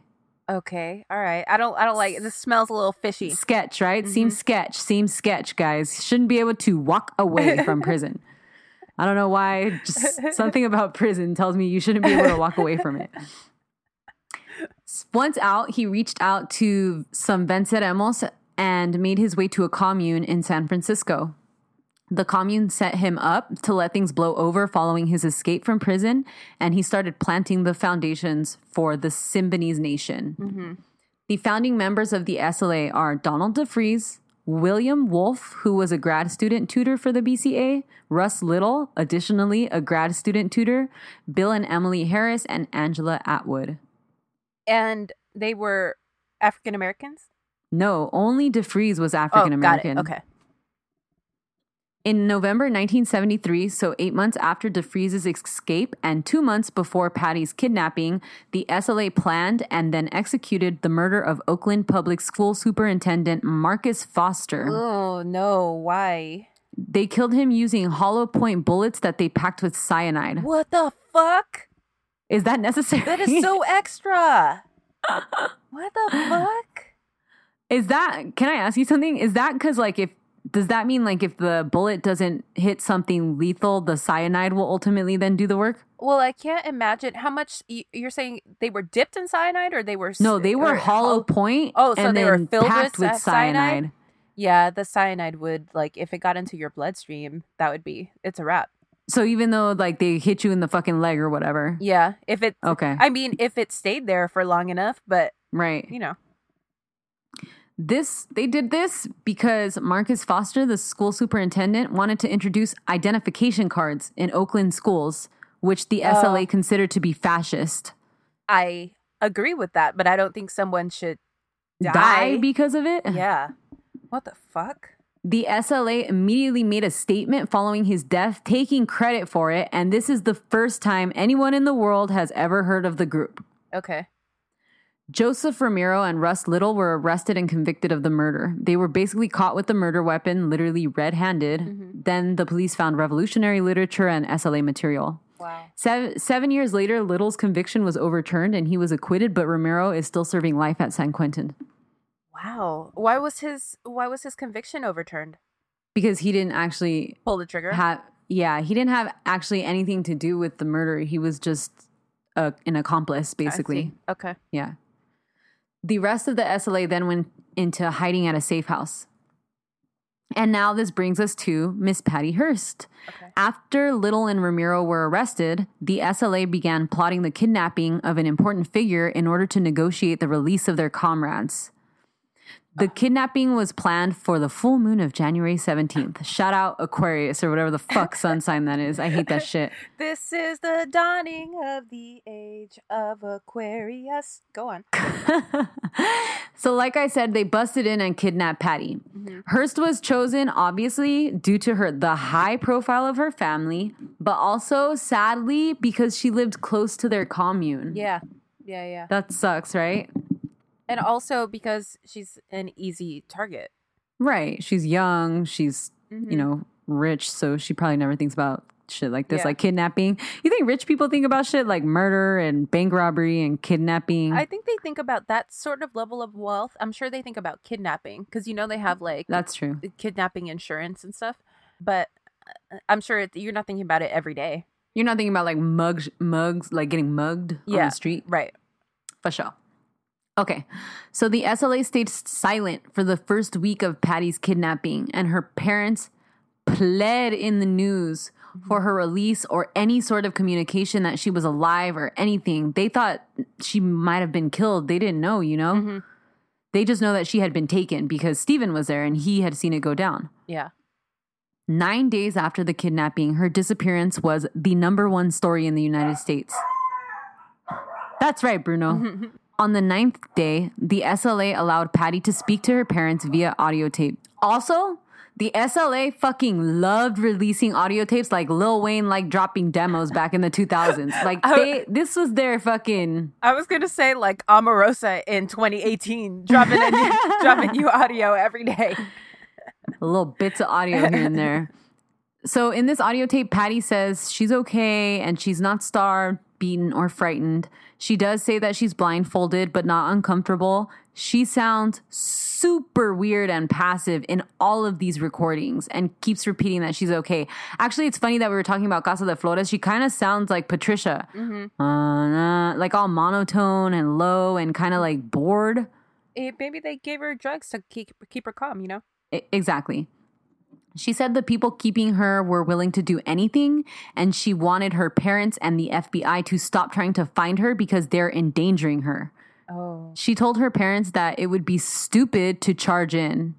Okay. All right. I don't I don't like it. This smells a little fishy. Sketch, right? Mm-hmm. Seems sketch. Seems sketch, guys. Shouldn't be able to walk away from prison. I don't know why. Just something about prison tells me you shouldn't be able to walk away from it. Once out, he reached out to some venceremos and made his way to a commune in San Francisco. The commune set him up to let things blow over following his escape from prison, and he started planting the foundations for the Symbionese nation. Mm-hmm. The founding members of the SLA are Donald DeFreeze, William Wolfe, who was a grad student tutor for the BCA, Russ Little, additionally a grad student tutor, Bill and Emily Harris, and Angela Atwood. And they were African Americans? No, only DeFreeze was Oh, African it. American. Okay. In November 1973, so eight months after DeFreeze's escape and two months before Patty's kidnapping, the SLA planned and then executed the murder of Oakland Public School Superintendent Marcus Foster. Oh, no. Why? They killed him using hollow point bullets that they packed with cyanide. What the fuck? Is that necessary? That is so extra. what the fuck? Is that? Can I ask you something? Is that because like if does that mean like if the bullet doesn't hit something lethal, the cyanide will ultimately then do the work? Well, I can't imagine how much you're saying they were dipped in cyanide or they were. No, they were hollow hol- point. Oh, so they were filled with with cy- cyanide? cyanide. Yeah, the cyanide would like if it got into your bloodstream, that would be it's a wrap. So even though like they hit you in the fucking leg or whatever, Yeah, if it. Okay. I mean, if it stayed there for long enough, but right? you know. This they did this because Marcus Foster, the school superintendent, wanted to introduce identification cards in Oakland schools, which the oh. SLA considered to be fascist. I agree with that, but I don't think someone should die. Die because of it? yeah. What the fuck? The SLA immediately made a statement following his death, taking credit for it, and this is the first time anyone in the world has ever heard of the group. Okay. Joseph Remiro and Russ Little were arrested and convicted of the murder. They were basically caught with the murder weapon, literally red handed. Mm-hmm. Then the police found revolutionary literature and SLA material. Wow. Seven, seven years later, Little's conviction was overturned and he was acquitted, but Remiro is still serving life at San Quentin Wow. Why was his Why was his conviction overturned? because he didn't actually Pull the trigger. have, yeah, he didn't have actually anything to do with the murder. He was just a, an accomplice, basically. Okay. Yeah. The rest of the SLA then went into hiding at a safe house. And now this brings us to Miss Patty Hearst. Okay. After Little and Remiro were arrested, the SLA began plotting the kidnapping of an important figure in order to negotiate the release of their comrades. The kidnapping was planned for the full moon of January 17th. Shout out Aquarius or whatever the fuck sun sign that is. I hate that shit. This is the dawning of the age of Aquarius. Go on. so, like I said, they busted in and kidnapped Patty. Mm-hmm. Hearst was chosen, obviously, due to her the high profile of her family, but also sadly because she lived close to their commune. Yeah. Yeah, yeah. That sucks, right? And also because she's an easy target. Right. She's young. She's Mm-hmm. you know rich, so she probably never thinks about shit like this, Yeah. like kidnapping. You think rich people think about shit like murder and bank robbery and kidnapping? I think they think about that sort of level of wealth. I'm sure they think about kidnapping because you know they have like That's true. kidnapping insurance and stuff. But uh, I'm sure it, you're not thinking about it every day. You're not thinking about like mugs, mugs, like getting mugged on the street. Right. For sure. Okay. So the SLA stayed silent for the first week of Patty's kidnapping, and her parents pled in the news for her release or any sort of communication that she was alive or anything. They thought she might have been killed. They didn't know, you know? Mhm. They just know that she had been taken because Steven was there and he had seen it go down. Yeah. Nine days after the kidnapping, her disappearance was the number one story in the United States. That's right, Bruno. On the ninth day, the SLA allowed Patty to speak to her parents via audio tape. Also, the SLA fucking loved releasing audio tapes like Lil Wayne like dropping demos back in the 2000s. Like they this was their fucking I was gonna say like Omarosa in 2018, dropping a new, dropping new audio every day. little bits of audio here and there. So in this audio tape, Patty says she's okay and she's not starved, beaten, or frightened. She does say that she's blindfolded but not uncomfortable. She sounds super weird and passive in all of these recordings and keeps repeating that she's okay. Actually, it's funny that we were talking about Casa de Flores. She kind of sounds like Patricia, uh, uh, like all monotone and low and kind of like bored. Eh, maybe they gave her drugs to keep keep her calm. You know. I- Exactly. She said the people keeping her were willing to do anything, and she wanted her parents and the FBI to stop trying to find her because they're endangering her. Oh. She told her parents that it would be stupid to charge in.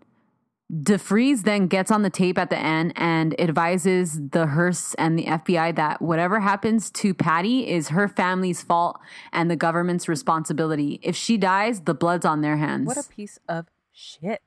DeFreeze then gets on the tape at the end and advises the Hearsts and the FBI that whatever happens to Patty is her family's fault and the government's responsibility. If she dies, the blood's on their hands. What a piece of shit.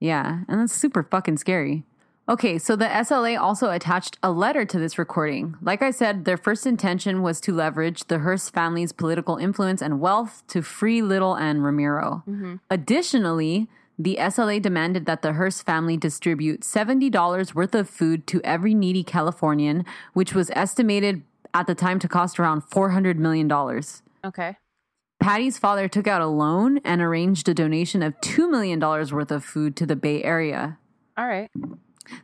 Yeah, and that's super fucking scary. Okay, so the SLA also attached a letter to this recording. Like I said, their first intention was to leverage the Hearst family's political influence and wealth to free Little and Remiro. Mm-hmm. Additionally, the SLA demanded that the Hearst family distribute $70 worth of food to every needy Californian, which was estimated at the time to cost around $400 million. Okay. Patty's father took out a loan and arranged a donation of $2 million worth of food to the Bay Area. All right.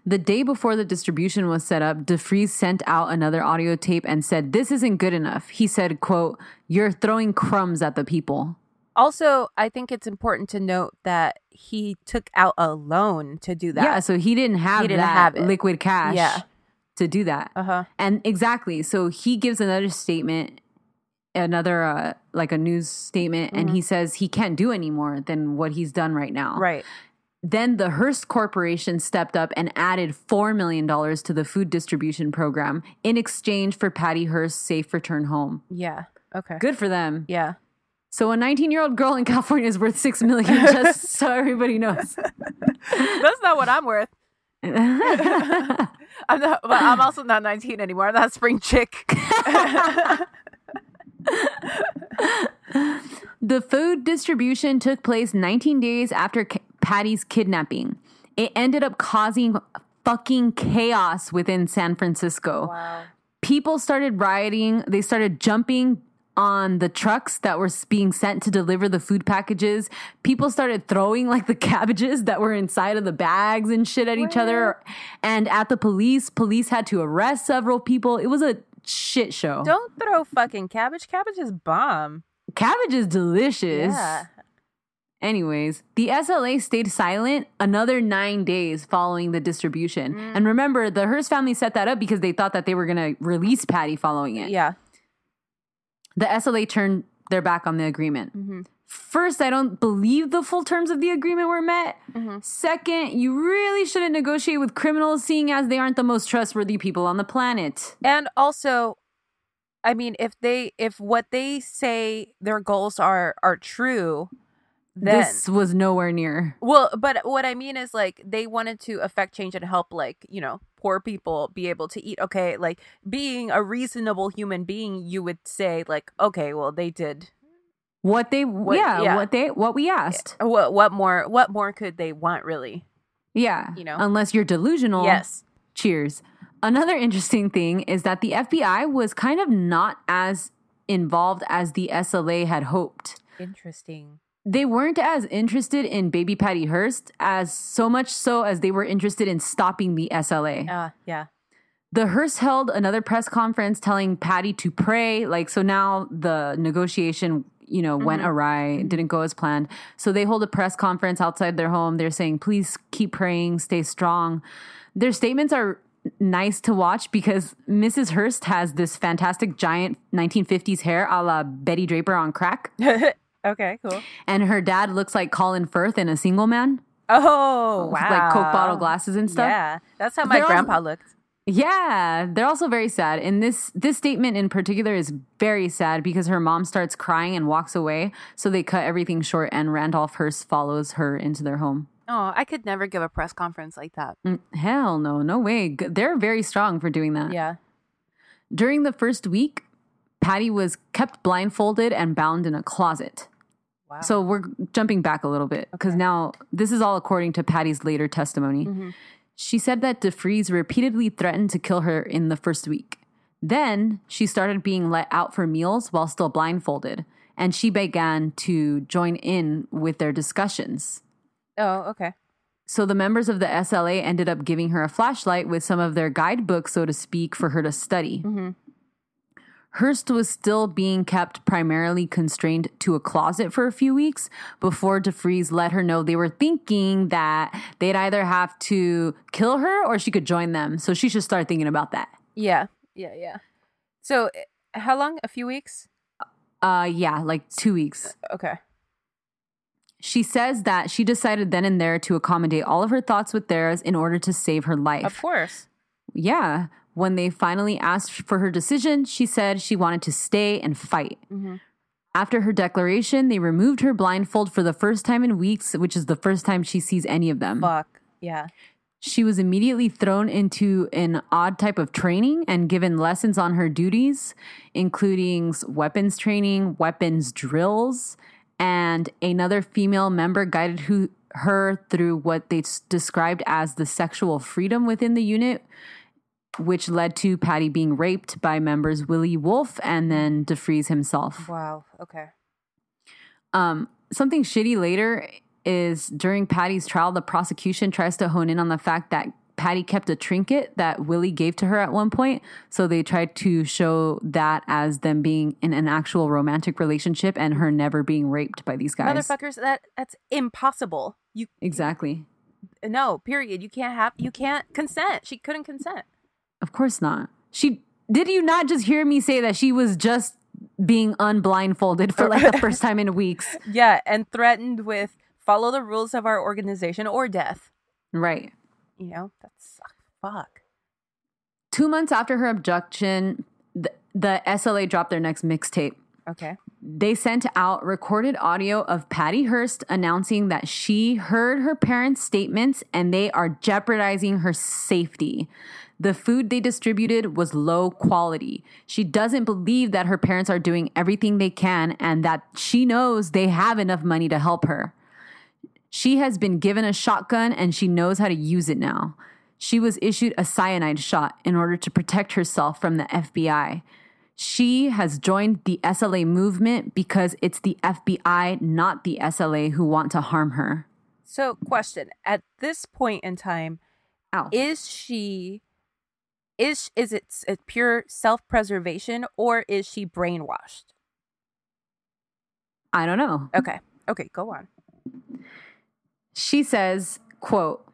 The day before the distribution was set up, DeFreeze sent out another audio tape and said, This isn't good enough. He said, quote, You're throwing crumbs at the people. Also, I think it's important to note that he took out a loan to do that. Yeah, so he didn't have He didn't that have it. liquid cash Yeah. to do that. Uh huh. And exactly. So he gives another statement, another uh, like a news statement, and he says he can't do any more than what he's done right now. Right. Then the Hearst Corporation stepped up and added $4 million to the food distribution program in exchange for Patty Hearst's safe return home. Yeah. Okay. Good for them. Yeah. So a 19 year old girl in California is worth 6 million, just so everybody knows. That's not what I'm worth. I'm not. But I'm also not 19 anymore. I'm not spring chick. The food distribution took place 19 days after Patty's kidnapping. It ended up causing fucking chaos within San Francisco. Wow. People started rioting, they started jumping on the trucks that were being sent to deliver the food packages. People started throwing like the cabbages that were inside of the bags and shit at each other. And at the police, police had to arrest several people. It was a shit show. Don't throw fucking cabbage. Cabbage is bomb. Cabbage is delicious. Yeah. Anyways, the SLA stayed silent another nine days following the distribution. Mm. And remember, the Hearst family set that up because they thought that they were going to release Patty following it. Yeah. The SLA turned their back on the agreement. Mm-hmm. First, I don't believe the full terms of the agreement were met. Mm-hmm. Second, you really shouldn't negotiate with criminals, seeing as they aren't the most trustworthy people on the planet. And also, I mean, if they if what they say their goals are are true, then this was nowhere near. well, but what I mean is like they wanted to affect change and help like, you know, poor people be able to eat. Okay, like being a reasonable human being, you would say like, okay, well, they did What they, yeah, yeah. what they, what we asked. what what more what more could they want really? Yeah. You know? Unless you're delusional. Yes. Cheers. Another interesting thing is that the FBI was kind of not as involved as the SLA had hoped. Interesting. They weren't as interested in baby Patty Hearst as so much so as they were interested in stopping the SLA. Uh, yeah. The Hearst held another press conference telling Patty to pray. Like, so now the negotiation, you know, went awry, didn't go as planned. So they hold a press conference outside their home. They're saying, please keep praying, stay strong. Their statements are nice to watch because Mrs. Hearst has this fantastic giant 1950s hair a la Betty Draper on crack. Okay, cool. And her dad looks like Colin Firth in a single man. Oh, with, wow. like Coke bottle glasses and stuff. Yeah, that's how my They're all- grandpa looked. Yeah, they're also very sad. And this this statement in particular is very sad because her mom starts crying and walks away. So they cut everything short, and Randolph Hearst follows her into their home. Oh, I could never give a press conference like that. Mm, Hell no, no way. They're very strong for doing that. Yeah. During the first week, Patty was kept blindfolded and bound in a closet. Wow. So we're jumping back a little bit because Okay. now this is all according to Patty's later testimony. Mhm. She said that DeFreeze repeatedly threatened to kill her in the first week. Then she started being let out for meals while still blindfolded, and she began to join in with their discussions. Oh, okay. So the members of the SLA ended up giving her a flashlight with some of their guidebooks, so to speak, for her to study. Mhm. Hearst was still being kept primarily constrained to a closet for a few weeks before DeFreeze let her know they were thinking that they'd either have to kill her or she could join them. So she should start thinking about that. Yeah. Yeah. Yeah. So, eh, how long? A few weeks? Uh yeah, like 2 weeks. Okay. She says that she decided then and there to accommodate all of her thoughts with theirs in order to save her life. Of course. Yeah. When they finally asked for her decision, she said she wanted to stay and fight. Mhm. After her declaration, they removed her blindfold for the first time in weeks, which is the first time she sees any of them. Fuck. Yeah. She was immediately thrown into an odd type of training and given lessons on her duties, including weapons training, weapons drills, and another female member guided who, her through what they described as the sexual freedom within the unit, which led to Patty being raped by members Willie Wolfe and then DeFreeze himself. Wow. Okay. Um, something shitty later is during Patty's trial, the prosecution tries to hone in on the fact that Patty kept a trinket that Willie gave to her at one point. So they tried to show that as them being in an actual romantic relationship and her never being raped by these guys. Motherfuckers, that that's impossible. You Exactly. no. Period. You can't have. You can't consent. She couldn't consent. Of course not. She did you not just hear me say that she was just being unblindfolded for like the first time in weeks? Yeah, and threatened with follow the rules of our organization or death. Right. You know that's fuck. Two months after her abduction, the, the SLA dropped their next mixtape. Okay. They sent out recorded audio of Patty Hearst announcing that she heard her parents' statements and they are jeopardizing her safety. The food they distributed was low quality. She doesn't believe that her parents are doing everything they can and that she knows they have enough money to help her. She has been given a shotgun and she knows how to use it now. She was issued a cyanide shot in order to protect herself from the FBI. She has joined the SLA movement because it's the FBI, not the SLA, who want to harm her. So, question: At this point in time, Ow. is she is is it a pure self-preservation or is she brainwashed? I don't know. Okay. Okay, go on. She says, quote,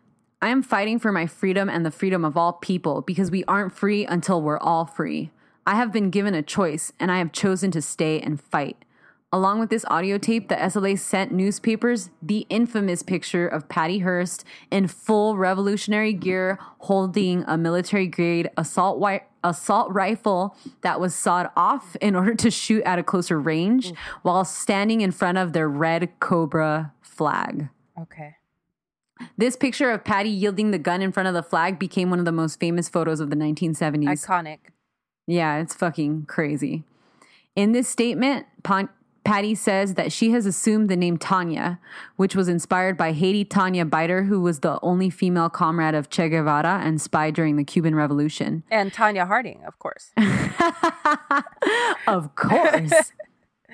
I am fighting for my freedom and the freedom of all people because we aren't free until we're all free. I have been given a choice and I have chosen to stay and fight. Along with this audio tape, the SLA sent newspapers the infamous picture of Patty Hearst in full revolutionary gear holding a military grade assault, wi- assault rifle that was sawed off in order to shoot at a closer range while standing in front of their red Cobra flag. Okay. This picture of Patty yielding the gun in front of the flag became one of the most famous photos of the 1970s. Iconic. Yeah, it's fucking crazy. In this statement, Pon- Patty says that she has assumed the name Tania, which was inspired by Haydée Tania Bider, who was the only female comrade of Che Guevara and spy during the Cuban Revolution. And Tonya Harding, of course. of course.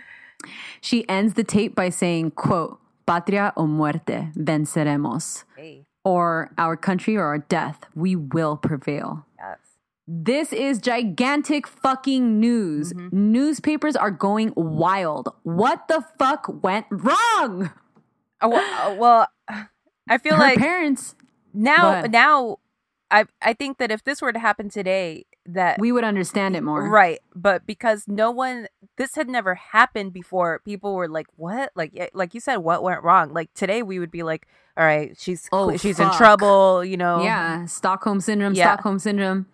she ends the tape by saying, quote, Patria o muerte, venceremos. Hey, Or our country or our death, we will prevail. This is gigantic fucking news. Mm-hmm. Newspapers are going wild. What the fuck went wrong? Oh, well, uh, I feel Her like parents, now, now, I I think that if this were to happen today, that we would understand it more. Right, but because no one, this had never happened before. People were like, "What?" Like, like you said, what went wrong? Like today, we would be like, "All right, she's Oh, she's in trouble," you know? Yeah, Stockholm syndrome, Yeah. Stockholm syndrome.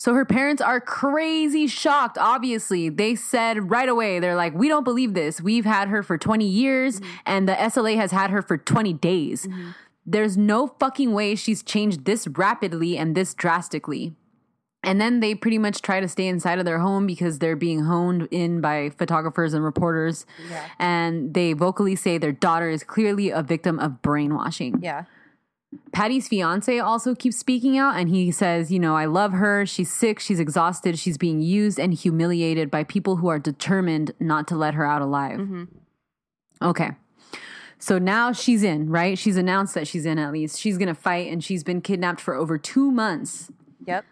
So her parents are crazy shocked, obviously. They said right away, they're like, we don't believe this. We've had her for 20 years Mm-hmm. and the SLA has had her for 20 days. There's no fucking way she's changed this rapidly and this drastically. And then they pretty much try to stay inside of their home because they're being honed in by photographers and reporters. Yeah. And they vocally say their daughter is clearly a victim of brainwashing. yeah, Patty's fiance also keeps speaking out and he says, You know, I love her. She's sick. She's exhausted. She's being used and humiliated by people who are determined not to let her out alive. Mm-hmm. Okay. So now she's in, right? She's announced that she's in at least. She's going to fight and she's been kidnapped for over two months. yep,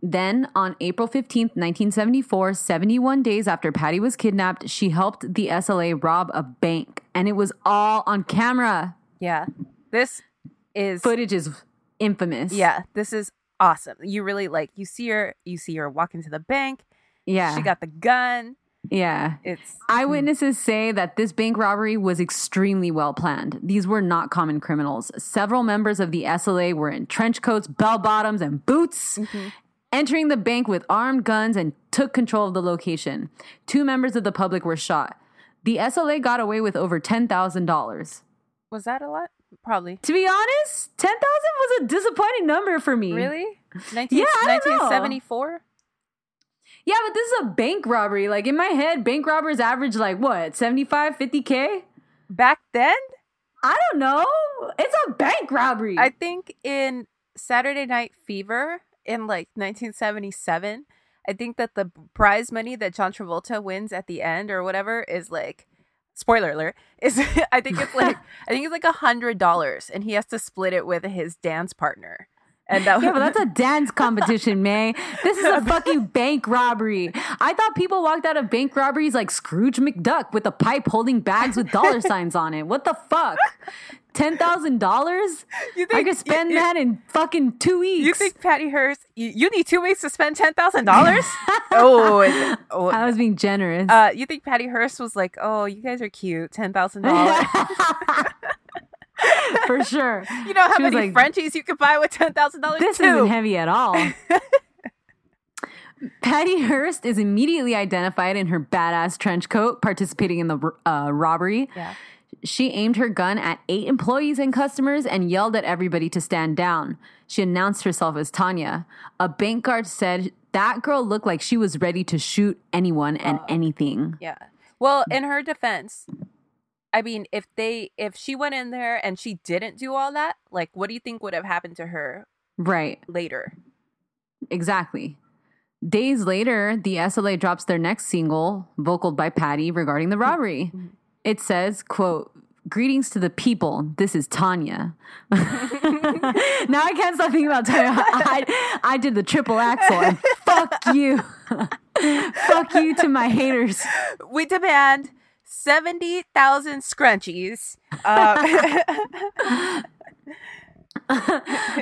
Then on April 15th, 1974, 71 days after Patty was kidnapped, she helped the SLA rob a bank and it was all on camera. yeah. This is Footage is infamous. yeah. This is awesome. You really like you see her. You see her walk into the bank. Yeah. She got the gun. yeah. It's Eyewitnesses hmm. say that this bank robbery was extremely well planned. These were not common criminals. Several members of the SLA were in trench coats, bell bottoms, and boots, mm-hmm. entering the bank with armed guns and took control of the location. Two members of the public were shot. The SLA got away with over $10,000. was that a lot? Probably. To be honest, 10,000 was a disappointing number for me. Really? 19, Yeah, I don't know. 1974? Yeah, but this is a bank robbery. Like in my head, bank robbers average like what, 75, 50K? Back then, I don't know. It's a bank robbery. I think in Saturday Night Fever in like 1977, I think that the prize money that John Travolta wins at the end or whatever is like spoiler alert is I think it's like I think it's like a hundred dollars and he has to split it with his dance partner. And that yeah, but that's a dance competition, May. This is a fucking bank robbery. I thought people walked out of bank robberies like Scrooge McDuck with a pipe holding bags with dollar signs on it. What the fuck? Ten thousand dollars? You I think- could spend you- you- that in fucking two weeks. you think Patty Hearst you, you need two weeks to spend ten thousand dollars? oh, oh I was being generous. uh, you think Patty Hearst was like, "Oh, you guys are cute, ten thousand dollars." For sure. You know how She many like, Frenchies you could buy with ten thousand dollars? This isn't heavy at all. Patty Hearst is immediately identified in her badass trench coat, participating in the uh, robbery. Yeah. She aimed her gun at eight employees and customers and yelled at everybody to stand down. She announced herself as Tania. A bank guard said that girl looked like she was ready to shoot anyone and anything. Yeah. Well, in her defense, I mean, if they if she went in there and she didn't do all that, like what do you think would have happened to her Right, later? exactly. Days later, the SLA drops their next single, vocaled by Patty, regarding the hmm. robbery. Hmm. It says, quote, Greetings to the people. This is Tania. now I can't stop thinking about Tanya. I, I did the triple axel and fuck you. fuck you to my haters. We demand seventy thousand scrunchies. Uh,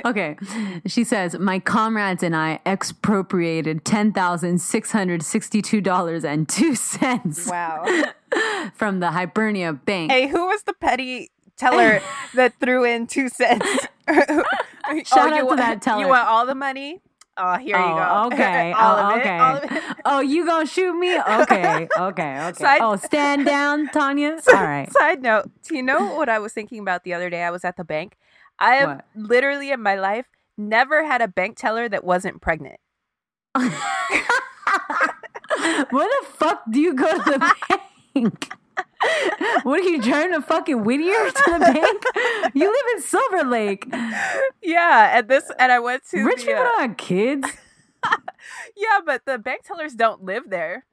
Okay. She says, My comrades and I expropriated $10,662.02 wow. from the Hibernia Bank. Hey, who was the petty teller that threw in two cents? Shout oh, out you to want, that teller. You want all the money? Oh, here you oh, go. Oh, okay. all oh, of okay. it. All of it. Oh, you gonna shoot me? Okay. Okay. Okay. Side- oh, stand down, Tania. All right. Side note, do you know what I was thinking about the other day? I was at the bank. I have What? literally in my life never had a bank teller that wasn't pregnant. Where the fuck do you go to the bank? What are you driving to fucking Whittier to the bank? You live in Silver Lake. Yeah, and this and I went to Rich the, people uh, don't have kids. Yeah, but the bank tellers don't live there.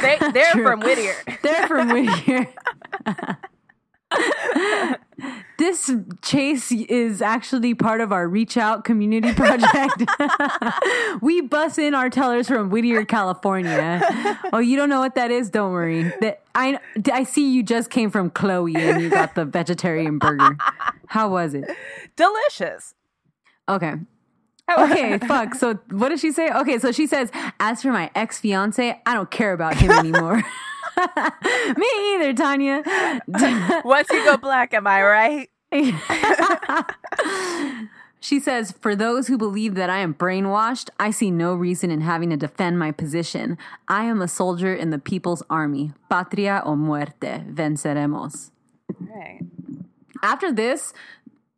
They they're from Whittier. They're from Whittier. This chase is actually part of our reach out community project. we bus in our tellers from Whittier, California. Oh, you don't know what that is? Don't worry. That I I see you just came from Chloe and you got the vegetarian burger. How was it? Delicious. Okay. Okay, fuck. So what does she say? Okay, so she says, as for my ex fiance, I don't care about him anymore. Me either, Tania. Once you go black, am I right? she says, For those who believe that I am brainwashed, I see no reason in having to defend my position. I am a soldier in the people's army. Patria o muerte. Venceremos. Right. After this,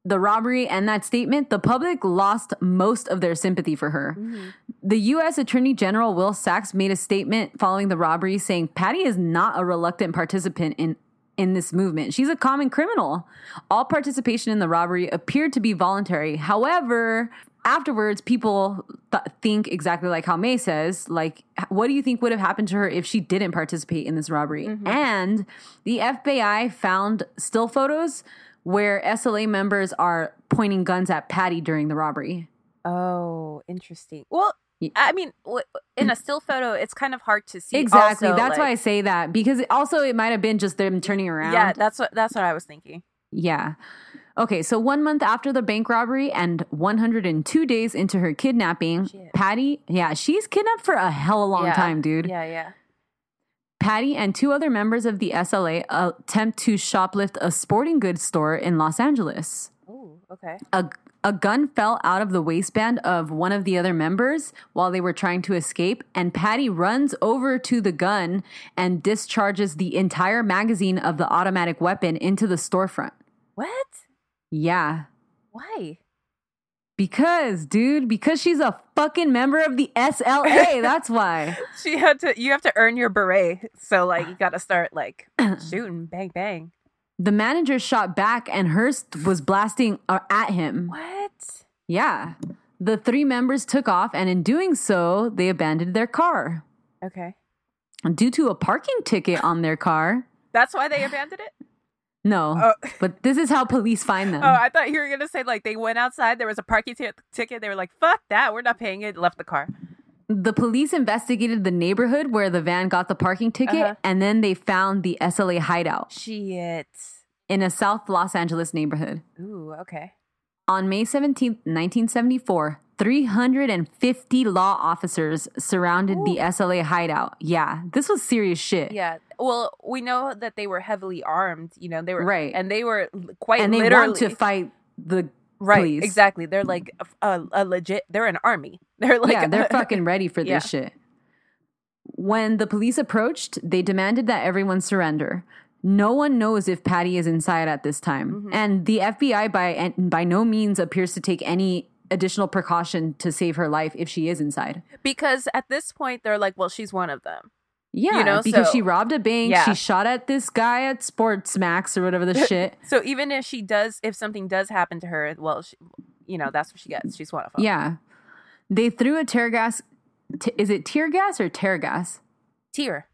the robbery and that statement, the public lost most of their sympathy for her. Mm-hmm. The U.S. Attorney General William Saxbe made a statement following the robbery saying Patty is not a reluctant participant in in this movement. She's a common criminal. All participation in the robbery appeared to be voluntary. However, afterwards, people th- think exactly like how May says, like, what do you think would have happened to her if she didn't participate in this robbery? Mm-hmm. And the FBI found still photos where SLA members are pointing guns at Patty during the robbery. Oh, interesting. Well, I mean, in a still photo, it's kind of hard to see. Exactly. also, That's why I say that because also it might have been just them turning around. Yeah, that's what that's what I was thinking. Yeah. Okay, so one month after the bank robbery and 102 days into her kidnapping, Shit. Patty, yeah, she's kidnapped for a hell of a long Yeah. time, dude. Yeah, yeah. Patty and two other members of the SLA attempt to shoplift a sporting goods store in Los Angeles. Oh, okay. A, a gun fell out of the waistband of one of the other members while they were trying to escape, and Patty runs over to the gun and discharges the entire magazine of the automatic weapon into the storefront. What? Yeah. Why? Because, dude, because she's a fucking member of the SLA. That's why. She had to. You have to earn your beret, so like you got to start like shooting, bang, bang. The manager shot back and Hearst was blasting uh, at him. What? Yeah. The three members took off, and in doing so, they abandoned their car. Okay. Due to a parking ticket on their car. That's why they abandoned it. No, Oh. but this is how police find them. Oh, I thought you were gonna say like they went outside. There was a parking ti- ticket. They were like, "Fuck that, we're not paying it." Left the car. The police investigated the neighborhood where the van got the parking ticket, Uh-huh. and then they found the SLA hideout Shit. in a South Los Angeles neighborhood. Ooh. Okay. On May 17th, 1974, 350 law officers surrounded the SLA hideout. Yeah, this was serious shit. Yeah. Well, we know that they were heavily armed. You know, they were Right. and they were quite And they literally want to fight the right. police. Exactly. They're like a, a, legit. They're an army. They're like yeah, they're fucking ready for this Yeah. shit. When the police approached, they demanded that everyone surrender. No one knows if Patty is inside at this time, Mm-hmm. and the FBI by by no means appears to take any additional precaution to save her life if she is inside. because at this point they're like, well, she's one of them. Yeah, know, because so- she robbed a bank, Yeah. she shot at this guy at Sports Max or whatever the shit. So even if she does, if something does happen to her, well, she, you know, that's what she gets. She's one of them. Yeah, they threw a tear gas. T- is it tear gas or tear gas? Tear.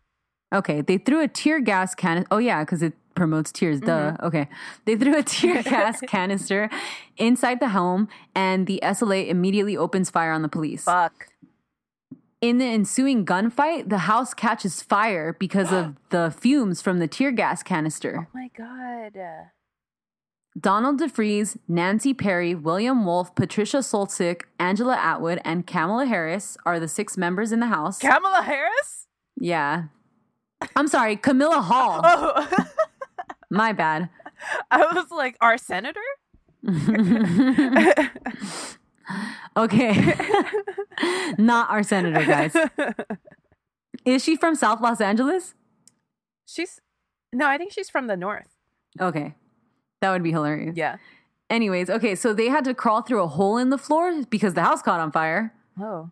Okay, they threw a tear gas can. Oh yeah, because it promotes tears. Duh. Mm-hmm. Okay, they threw a tear gas canister inside the home, and the SLA immediately opens fire on the police. Fuck. In the ensuing gunfight, the house catches fire because of the fumes from the tear gas canister. Oh my god. Donald DeFreeze, Nancy Perry, William Wolfe, Patricia Soltysik, Angela Atwood, and Kamala Harris are the six members in the house. Kamala Harris. yeah. I'm sorry, Camilla Hall. Oh, My bad. I was like, our senator. Okay. Not our senator, guys. Is she from South Los Angeles? She's no, I think she's from the north. Okay. That would be hilarious. Yeah. Anyways, okay, so they had to crawl through a hole in the floor because the house caught on fire. Oh.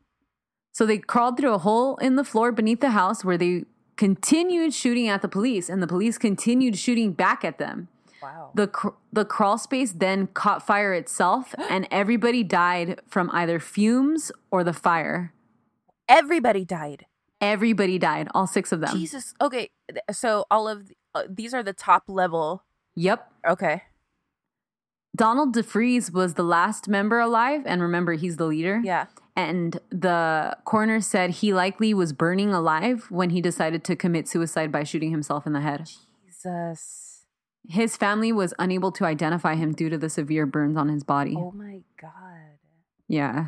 So they crawled through a hole in the floor beneath the house where they continued shooting at the police, and the police continued shooting back at them. Wow. The cr- the crawl space then caught fire itself, and everybody died from either fumes or the fire. Everybody died. Everybody died, all six of them. Jesus. Okay. So all of uh, these are the top level. Yep. Okay. Donald DeFreeze was the last member alive, and remember, he's the leader. Yeah. And the coroner said he likely was burning alive when he decided to commit suicide by shooting himself in the head. Jesus. His family was unable to identify him due to the severe burns on his body. Oh my god. Yeah.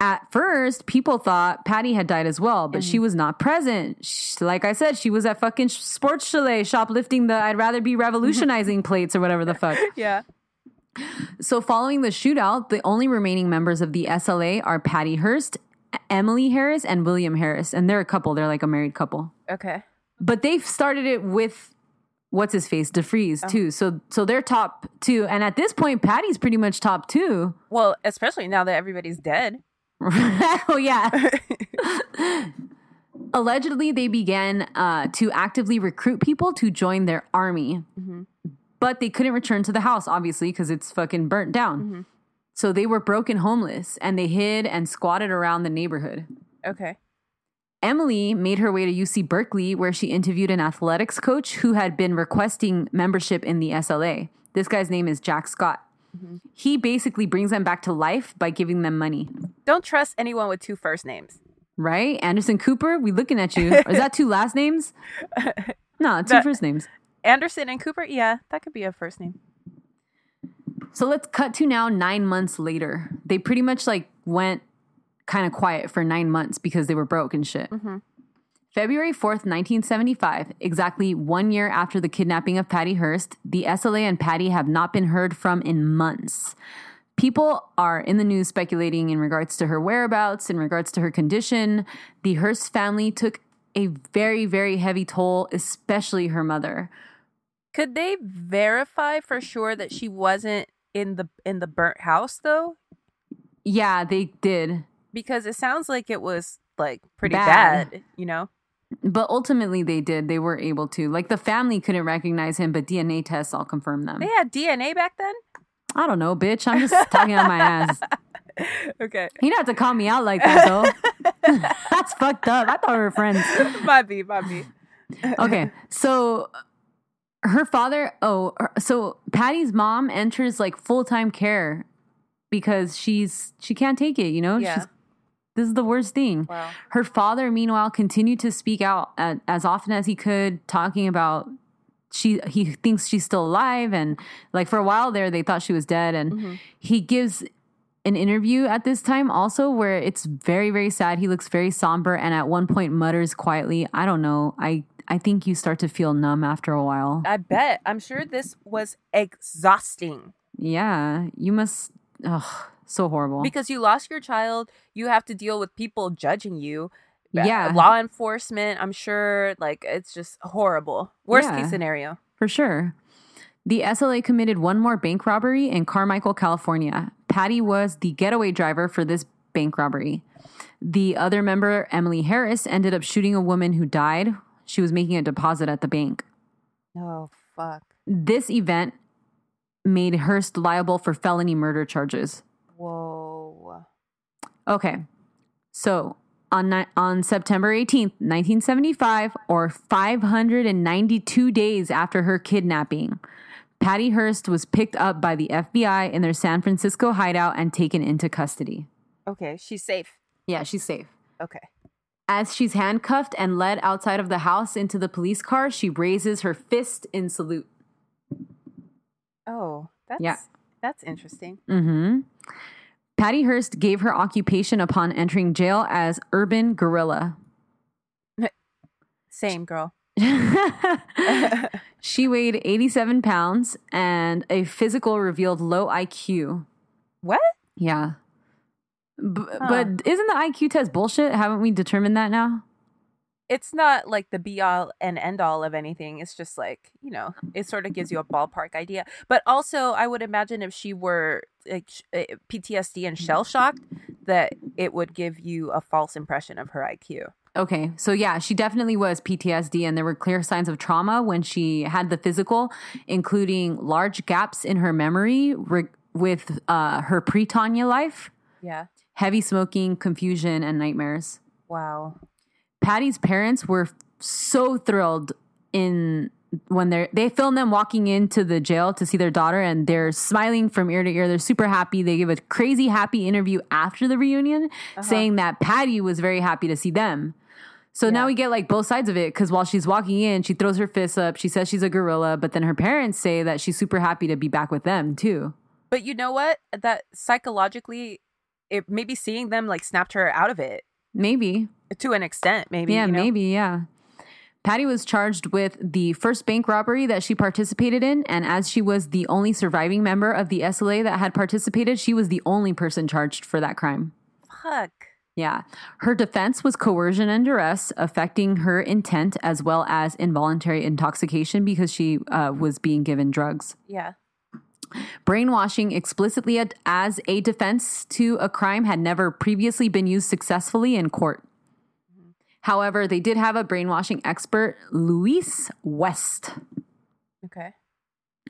At first, people thought Patty had died as well, but she mm. was not present. Sh like I said, she was at fucking sports chalet shoplifting the I'd rather be revolutionizing plates or whatever the fuck. Yeah. So, following the shootout, the only remaining members of the SLA are Patty Hearst, Emily Harris, and William Harris. And they're a couple, they're like a married couple. Okay. But they've started it with what's his face, DeFreeze, too. So, so they're top two. And at this point, Patty's pretty much top two. Well, especially now that everybody's dead. oh, yeah. Allegedly, they began uh, to actively recruit people to join their army. But they couldn't return to the house, obviously, because it's fucking burnt down. So they were broken homeless and they hid and squatted around the neighborhood. Okay. Emily made her way to UC Berkeley, where she interviewed an athletics coach who had been requesting membership in the SLA. This guy's name is Jack Scott. He basically brings them back to life by giving them money. Don't trust anyone with two first names. Right? Anderson Cooper, we looking at you. Is that two last names? No, two first names. Anderson and Cooper? Yeah, that could be a first name. So let's cut to now nine months later. They pretty much like went kind of quiet for nine months because they were broke and shit. Mm-hmm. February 4th, 1975, exactly one year after the kidnapping of Patty Hearst, the SLA and Patty have not been heard from in months. People are in the news speculating in regards to her whereabouts, in regards to her condition. The Hearst family took a very, very heavy toll, especially her mother. Could they verify for sure that she wasn't in the in the burnt house though? Yeah, they did. Because it sounds like it was like pretty Bad. bad, you know? But ultimately, they did. They were able to. Like the family couldn't recognize him, but DNA tests all confirmed them. They had DNA back then? I don't know, bitch. I'm just talking out my ass. Okay. You don't have to call me out like that, though. That's fucked up. I thought we were friends. might be, might be. Okay, so her father. Oh, so Patty's mom enters like full time care because she's she can't take it. You know, Yeah. she's this is the worst thing. Wow. Her father, meanwhile, continued to speak out at, as often as he could, talking about she he thinks she's still alive, and like for a while there, they thought she was dead, and mm-hmm. he gives an interview at this time also where it's very very sad. He looks very somber, and at one point mutters quietly, "I don't know, I." I think you start to feel numb after a while. I bet. I'm sure this was exhausting Yeah, you must. Ugh, so horrible. because you lost your child. You have to deal with people judging you. Yeah. Law enforcement, I'm sure. Like, it's just horrible. Worst Yeah. case scenario. For sure. The SLA committed one more bank robbery in Carmichael, California. Patty was the getaway driver for this bank robbery. The other member, Emily Harris, ended up shooting a woman who died. She was making a deposit at the bank. Oh, fuck. This event made Hearst liable for felony murder charges. Whoa. Okay. So on ni- on September 18th, 1975, or 592 days after her kidnapping, Patty Hearst was picked up by the FBI in their San Francisco hideout and taken into custody. Okay, she's safe. Yeah, she's safe. Okay. As she's handcuffed and led outside of the house into the police car, she raises her fist in salute. Oh, that's Yeah. That's interesting. Mm-hmm. Patty Hearst gave her occupation upon entering jail as urban guerrilla. Same girl. she weighed 87 pounds and a physical revealed low IQ. What? Yeah. B- But isn't the IQ test bullshit? Haven't we determined that now? It's not like the be all and end all of anything. It's just like, you know, it sort of gives you a ballpark idea. But also, I would imagine if she were like uh, PTSD and shell shocked, that it would give you a false impression of her IQ. Okay, so yeah, she definitely was PTSD, and there were clear signs of trauma when she had the physical, including large gaps in her memory re- with uh, her pre Tania life, Yeah. heavy smoking, confusion, and nightmares. Wow. Patty's parents were so thrilled in when they they filmed them walking into the jail to see their daughter and they're smiling from ear to ear. They're super happy. They give a crazy happy interview after the reunion uh-huh. saying that Patty was very happy to see them. So now we get like both sides of it because while she's walking in she throws her fists up. She says she's a gorilla but then her parents say that she's super happy to be back with them too. But you know what? That psychologically, it maybe seeing them like snapped her out of it. Maybe to an extent. Maybe. yeah, you know? maybe, yeah. Patty was charged with the first bank robbery that she participated in, and as she was the only surviving member of the SLA that had participated, she was the only person charged for that crime. Fuck. Yeah. Her defense was coercion and duress, affecting her intent as well as involuntary intoxication because she uh, was being given drugs. Yeah. Brainwashing explicitly as a defense to a crime had never previously been used successfully in court. However, they did have a brainwashing expert, Louis West. Okay.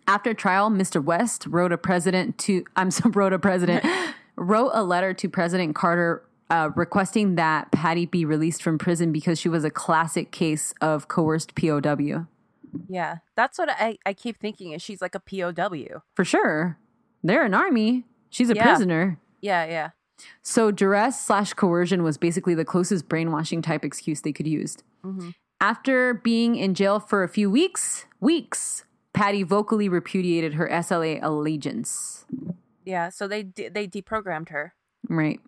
After trial, Mr. West wrote a president to I'm so wrote a president wrote a letter to President Carter uh, requesting that Patty be released from prison because she was a classic case of coerced POW. Yeah. That's what I, I keep thinking is she's like a POW. For sure, they're an army. She's a Yeah. prisoner. Yeah. Yeah. So duress slash coercion was basically the closest brainwashing type excuse they could use. Mm-hmm. After being in jail for a few weeks, weeks, Patty vocally repudiated her SLA allegiance. Yeah. So they de- they deprogrammed her. Right.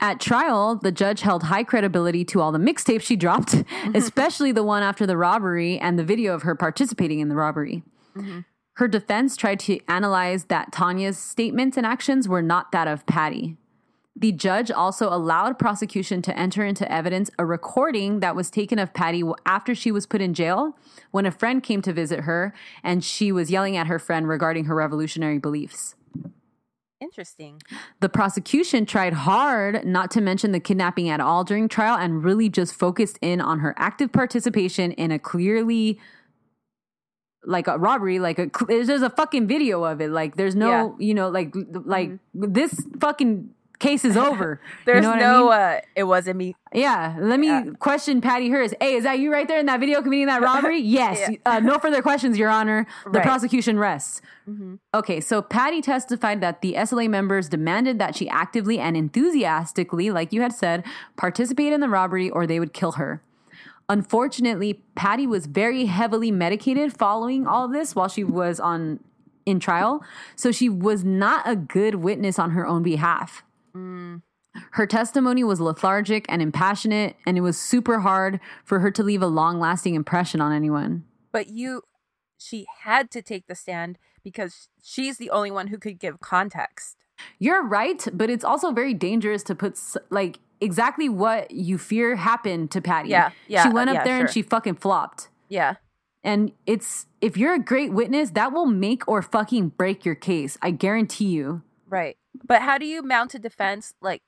At trial, the judge held high credibility to all the mixtapes she dropped, especially the one after the robbery and the video of her participating in the robbery. Mm-hmm. Her defense tried to analyze that Tania's statements and actions were not that of Patty. The judge also allowed prosecution to enter into evidence a recording that was taken of Patty after she was put in jail when a friend came to visit her and she was yelling at her friend regarding her revolutionary beliefs. Interesting. The prosecution tried hard not to mention the kidnapping at all during trial and really just focused in on her active participation in a clearly like a robbery like a there's a fucking video of it like there's no you know like like mm-hmm. this fucking case is over You There's know what I no. mean? uh It wasn't me. yeah let me Yeah. question patty Hearst. hey is that you right there in that video committing that robbery yes Yeah. uh, no further questions your honor the Right. prosecution rests Okay, so Patty testified that the SLA members demanded that she actively and enthusiastically, like you had said, participate in the robbery or they would kill her. Unfortunately, Patty was very heavily medicated following all this while she was on in trial, so she was not a good witness on her own behalf. Mm. Her testimony was lethargic and impassionate, and it was super hard for her to leave a long lasting impression on anyone. But you, she had to take the stand because she's the only one who could give context. You're right, but it's also very dangerous to put like exactly what you fear happened to Patty. Yeah, yeah, She went up yeah, there and she fucking flopped. Yeah. And it's if you're a great witness, that will make or fucking break your case. I guarantee you. Right. But how do you mount a defense? Like,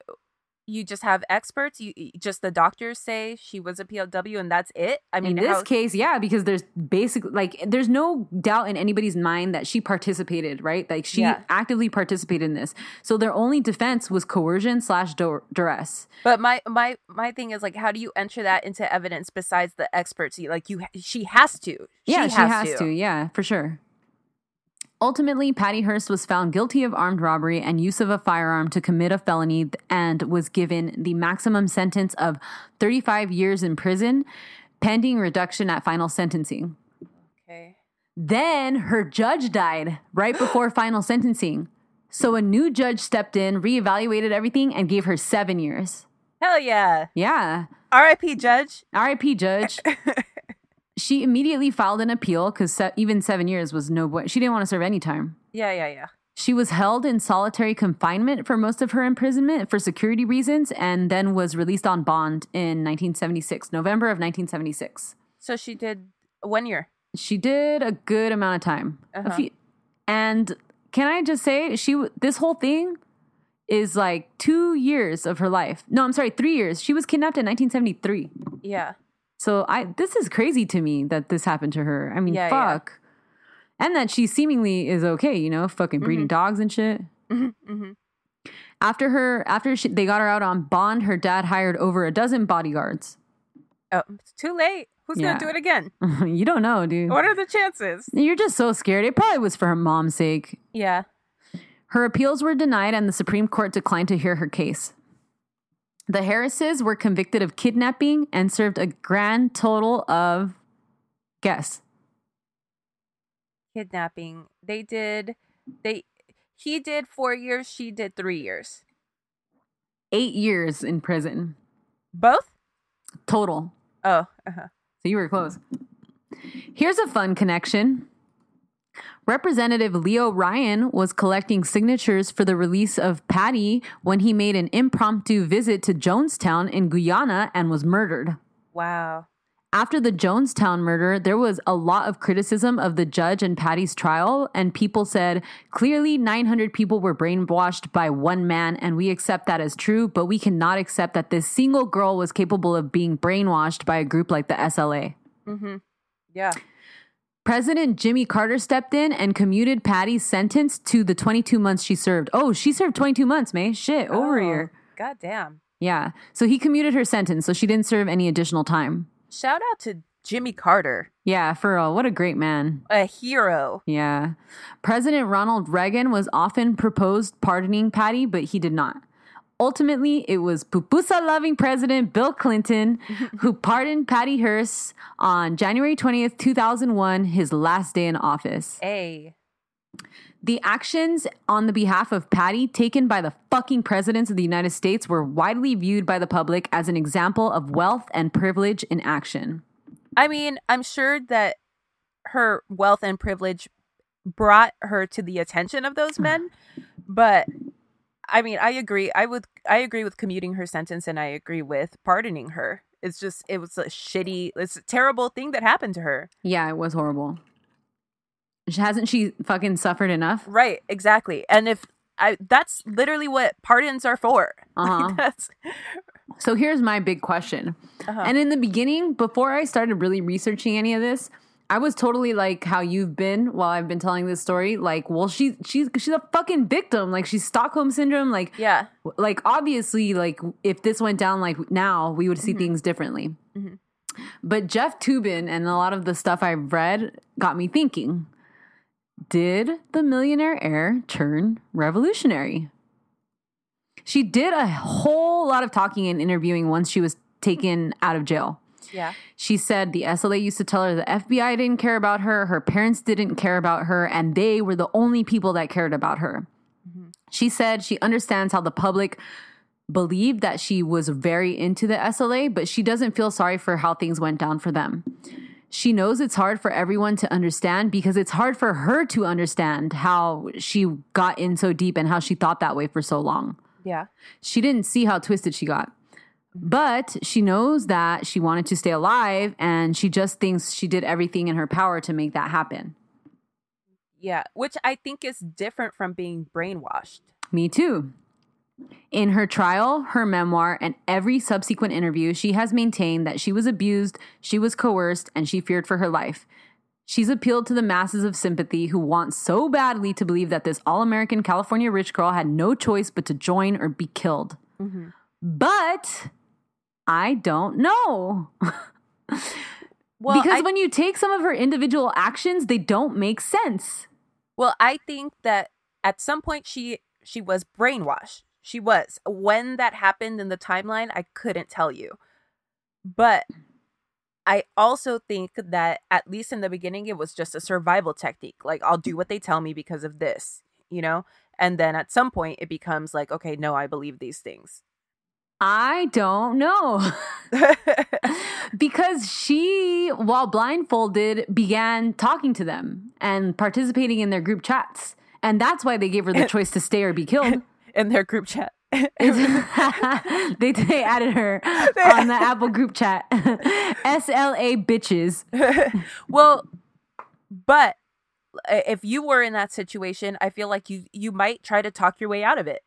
you just have experts. You just the doctors say she was a POW, and that's it. I mean, in this how- case, yeah, because there's basically like there's no doubt in anybody's mind that she participated, right? Like she Yeah. actively participated in this. So their only defense was coercion slash dur- duress. But my my my thing is like, how do you enter that into evidence besides the experts? Like, you she has to. Yeah, she has, to. Yeah, for sure. Ultimately, Patty Hearst was found guilty of armed robbery and use of a firearm to commit a felony and was given the maximum sentence of 35 years in prison, pending reduction at final sentencing. Okay. Then her judge died right before final sentencing. So a new judge stepped in, reevaluated everything, and gave her seven years. Hell yeah. Yeah. R.I.P. Judge. RIP judge. she immediately filed an appeal because se- even seven years was no way. She didn't want to serve any time. Yeah, yeah, yeah. She was held in solitary confinement for most of her imprisonment for security reasons and then was released on bond in 1976, November of 1976. So she did one year. She did a good amount of time. Uh-huh. few, and can I just say she w- this whole thing is like two years of her life. No, I'm sorry, three years. She was kidnapped in 1973. Yeah. So I this is crazy to me that this happened to her. I mean, Yeah, yeah. fuck. And that she seemingly is okay, you know, fucking breeding dogs and shit. Mm-hmm. After her, after she, they got her out on bond, her dad hired over a dozen bodyguards. Oh, it's too late. Who's Yeah. gonna do it again? you don't know, dude. What are the chances? You're just so scared. It probably was for her mom's sake. Yeah. Her appeals were denied, and the Supreme Court declined to hear her case. The Harrises were convicted of kidnapping and served a grand total of, guess, Kidnapping. They did. They. He did four years. She did three years. eight years in prison Both. total. Oh. Uh-huh. So you were close. Here's a fun connection. Representative Leo Ryan was collecting signatures for the release of Patty when he made an impromptu visit to Jonestown in Guyana and was murdered. Wow. After the Jonestown murder, there was a lot of criticism of the judge and Patty's trial, and people said clearly 900 people were brainwashed by one man, and we accept that as true, but we cannot accept that this single girl was capable of being brainwashed by a group like the SLA. Mm-hmm. Yeah. President Jimmy Carter stepped in and commuted Patty's sentence to the 22 months she served. Oh, she served 22 months, May. Shit, over Oh, year. God damn. Yeah. So he commuted her sentence, so she didn't serve any additional time. Shout out to Jimmy Carter, Yeah, for real. What a great man. a hero. Yeah. President Ronald Reagan was often proposed pardoning Patty, but he did not. Ultimately, it was pupusa loving President Bill Clinton who pardoned Patty Hearst on January 20th, 2001, his last day in office. A. The actions on the behalf of Patty taken by the fucking presidents of the United States were widely viewed by the public as an example of wealth and privilege in action. I mean, I'm sure that her wealth and privilege brought her to the attention of those men, but I mean, I agree. I would I agree with commuting her sentence and I agree with pardoning her. It's just it was a shitty it's a terrible thing that happened to her. Yeah, it was horrible. Hasn't she fucking suffered enough? Right, exactly. And if I that's literally what pardons are for. Uh-huh. that's So here's my big question. Uh-huh. And in the beginning, before I started really researching any of this, I was totally like how you've been while I've been telling this story. Like, well, she's she's she's a fucking victim. Like she's Stockholm syndrome. Like, yeah. like obviously, like if this went down like now, we would see mm-hmm. things differently. Mm-hmm. But Jeff Toobin and a lot of the stuff I've read got me thinking: Did the millionaire heir turn revolutionary? She did a whole lot of talking and interviewing once she was taken out of jail. Yeah. She said the SLA used to tell her the FBI didn't care about her, her parents didn't care about her, and they were the only people that cared about her. Mm-hmm. She said she understands how the public believed that she was very into the SLA, but she doesn't feel sorry for how things went down for them. She knows it's hard for everyone to understand because it's hard for her to understand how she got in so deep and how she thought that way for so long Yeah. she didn't see how twisted she got. But she knows that she wanted to stay alive and she just thinks she did everything in her power to make that happen. Yeah. Which I think is different from being brainwashed. Me too. In her trial, her memoir, and every subsequent interview, she has maintained that she was abused, she was coerced, and she feared for her life. She's appealed to the masses of sympathy who want so badly to believe that this all American California rich girl had no choice but to join or be killed. Mm-hmm. But I don't know. Well, because I, when you take some of her individual actions, they don't make sense. well, I think that at some point she she was brainwashed. She was. When that happened in the timeline, I couldn't tell you. But I also think that at least in the beginning it was just a survival technique. Like I'll do what they tell me because of this, you know? And then at some point it becomes like, okay, no, I believe these things. I don't know. because she, while blindfolded, began talking to them and participating in their group chats. And that's why they gave her the choice to stay or be killed. in their group chat. they, they added her on the Apple group chat. SLA bitches. well, but uh, if you were in that situation, I feel like you you might try to talk your way out of it.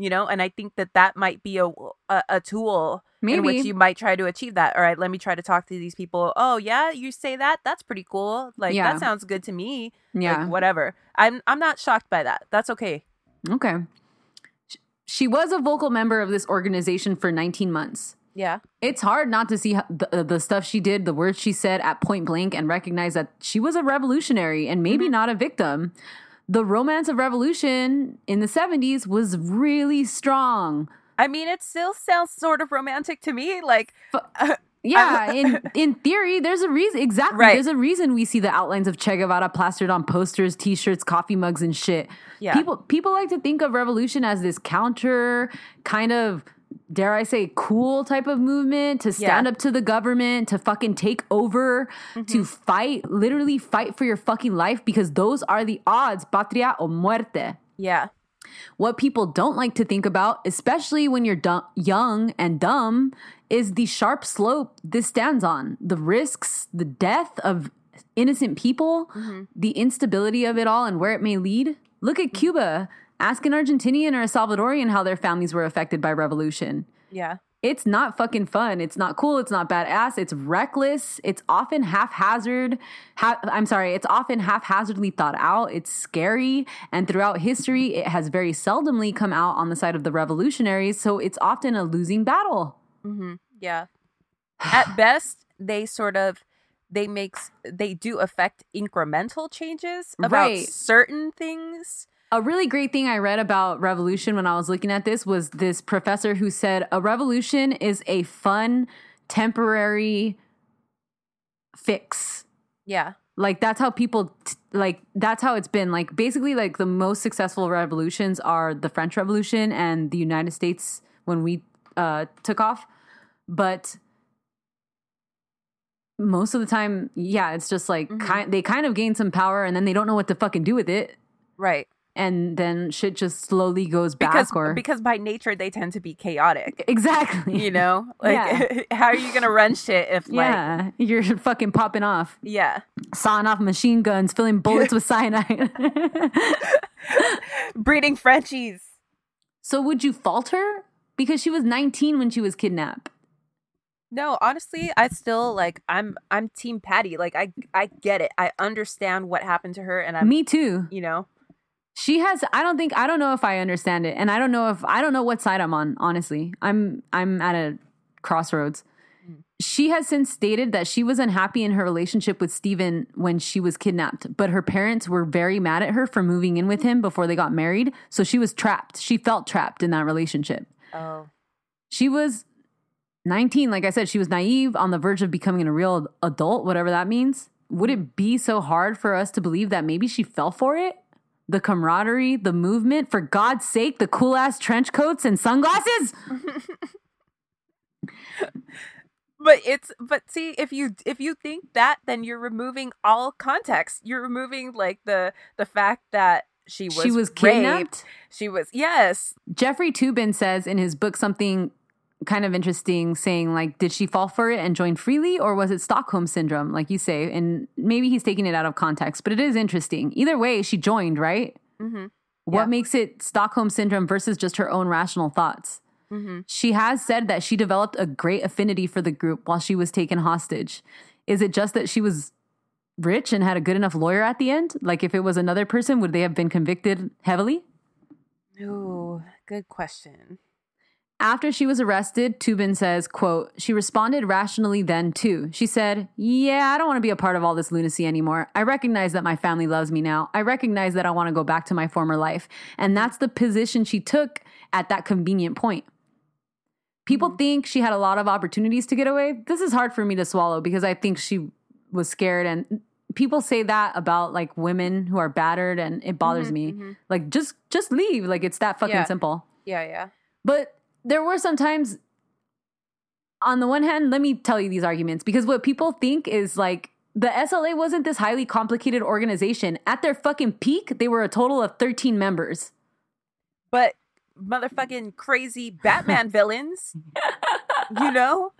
You know and i think that that might be a a, a tool in which you might try to achieve that all right let me try to talk to these people oh yeah you say that that's pretty cool like Yeah. that sounds good to me Yeah. like whatever i'm i'm not shocked by that that's okay Okay. She was a vocal member of this organization for 19 months. yeah It's hard not to see the, uh, the stuff she did, the words she said at point blank, and recognize that she was a revolutionary and maybe mm-hmm. not a victim. The romance of revolution in the 70s was really strong. i mean it still sounds sort of romantic to me like uh, Yeah, in in theory, there's a reason. Exactly, Right. there's a reason we see the outlines of Che Guevara plastered on posters, T-shirts, coffee mugs, and shit. Yeah. people people like to think of revolution as this counter kind of. Dare I say, cool type of movement to stand Yeah. Mm-hmm. up to the government, to fucking take over, to fight, literally fight for your fucking life because those are the odds, patria o muerte. yeah What people don't like to think about, especially when you're du- young and dumb, is the sharp slope this stands on. The risks, the death of innocent people, the instability of it all, and where it may lead. Look at Cuba. Ask an Argentinian or a Salvadorian how their families were affected by revolution. yeah It's not fucking fun. It's not cool. It's not badass. It's reckless. It's often haphazard. Ha- I'm sorry. It's often haphazardly thought out. It's scary. And throughout history, it has very seldomly come out on the side of the revolutionaries. So it's often a losing battle. Mm-hmm. Yeah. At best, they sort of they makes they do affect incremental changes about Right. certain things. A really great thing I read about revolution when I was looking at this was this professor who said a revolution is a fun, temporary fix. Yeah. like that's how people t- like that's how it's been like basically like the most successful revolutions are the french revolution and the united states when we uh took off but most of the time yeah it's just like kind they kind of gain some power and then they don't know what to fucking do with it Right. And then shit just slowly goes back Because or because by nature they tend to be chaotic. exactly You know? Like Yeah. how are you gonna run shit if like yeah you're fucking popping off yeah. sawing off machine guns filling bullets with cyanide Breeding Frenchies. So would you fault her? Because she was 19 when she was kidnapped. No, honestly, I still like I'm I'm team Patty. Like I I get it. I understand what happened to her and I'm Me too. you know. She has I don't think I don't know if I understand it. And I don't know if I don't know what side I'm on, honestly. I'm I'm at a crossroads. Hmm. She has since stated that she was unhappy in her relationship with Steven when she was kidnapped, but her parents were very mad at her for moving in with him before they got married. So she was trapped. She felt trapped in that relationship. Oh. She was 19. Like I said, she was naive on the verge of becoming a real adult, whatever that means. Would it be so hard for us to believe that maybe she fell for it? The camaraderie, the movement, for God's sake, the cool ass trench coats and sunglasses? But it's but see if you if you think that then you're removing all context. You're removing like the the fact that she was she was raped. kidnapped. She was yes. Jeffrey Toobin says in his book something kind of interesting, saying, like, did she fall for it and join freely, or was it Stockholm syndrome, like you say? And maybe he's taking it out of context, but it is interesting. Either way, she joined, right? Mm-hmm. What Yeah. makes it Stockholm syndrome versus just her own rational thoughts? Mm-hmm. She has said that she developed a great affinity for the group while she was taken hostage. Is it just that she was rich and had a good enough lawyer at the end? Like, if it was another person, would they have been convicted heavily? Ooh, good question. After she was arrested, Toobin says, quote, she responded rationally then too. She said, Yeah, I don't want to be a part of all this lunacy anymore. I recognize that my family loves me now. I recognize that I want to go back to my former life. And that's the position she took at that convenient point. People mm-hmm. think she had a lot of opportunities to get away. This is hard for me to swallow because I think she was scared and people say that about like women who are battered and it bothers mm-hmm, me. Mm-hmm. Like just just leave. Like it's that fucking Yeah. simple. Yeah, yeah. But there were some times, on the one hand, let me tell you these arguments because what people think is like the SLA wasn't this highly complicated organization. At their fucking peak, they were a total of 13 members. But motherfucking crazy Batman villains. you know?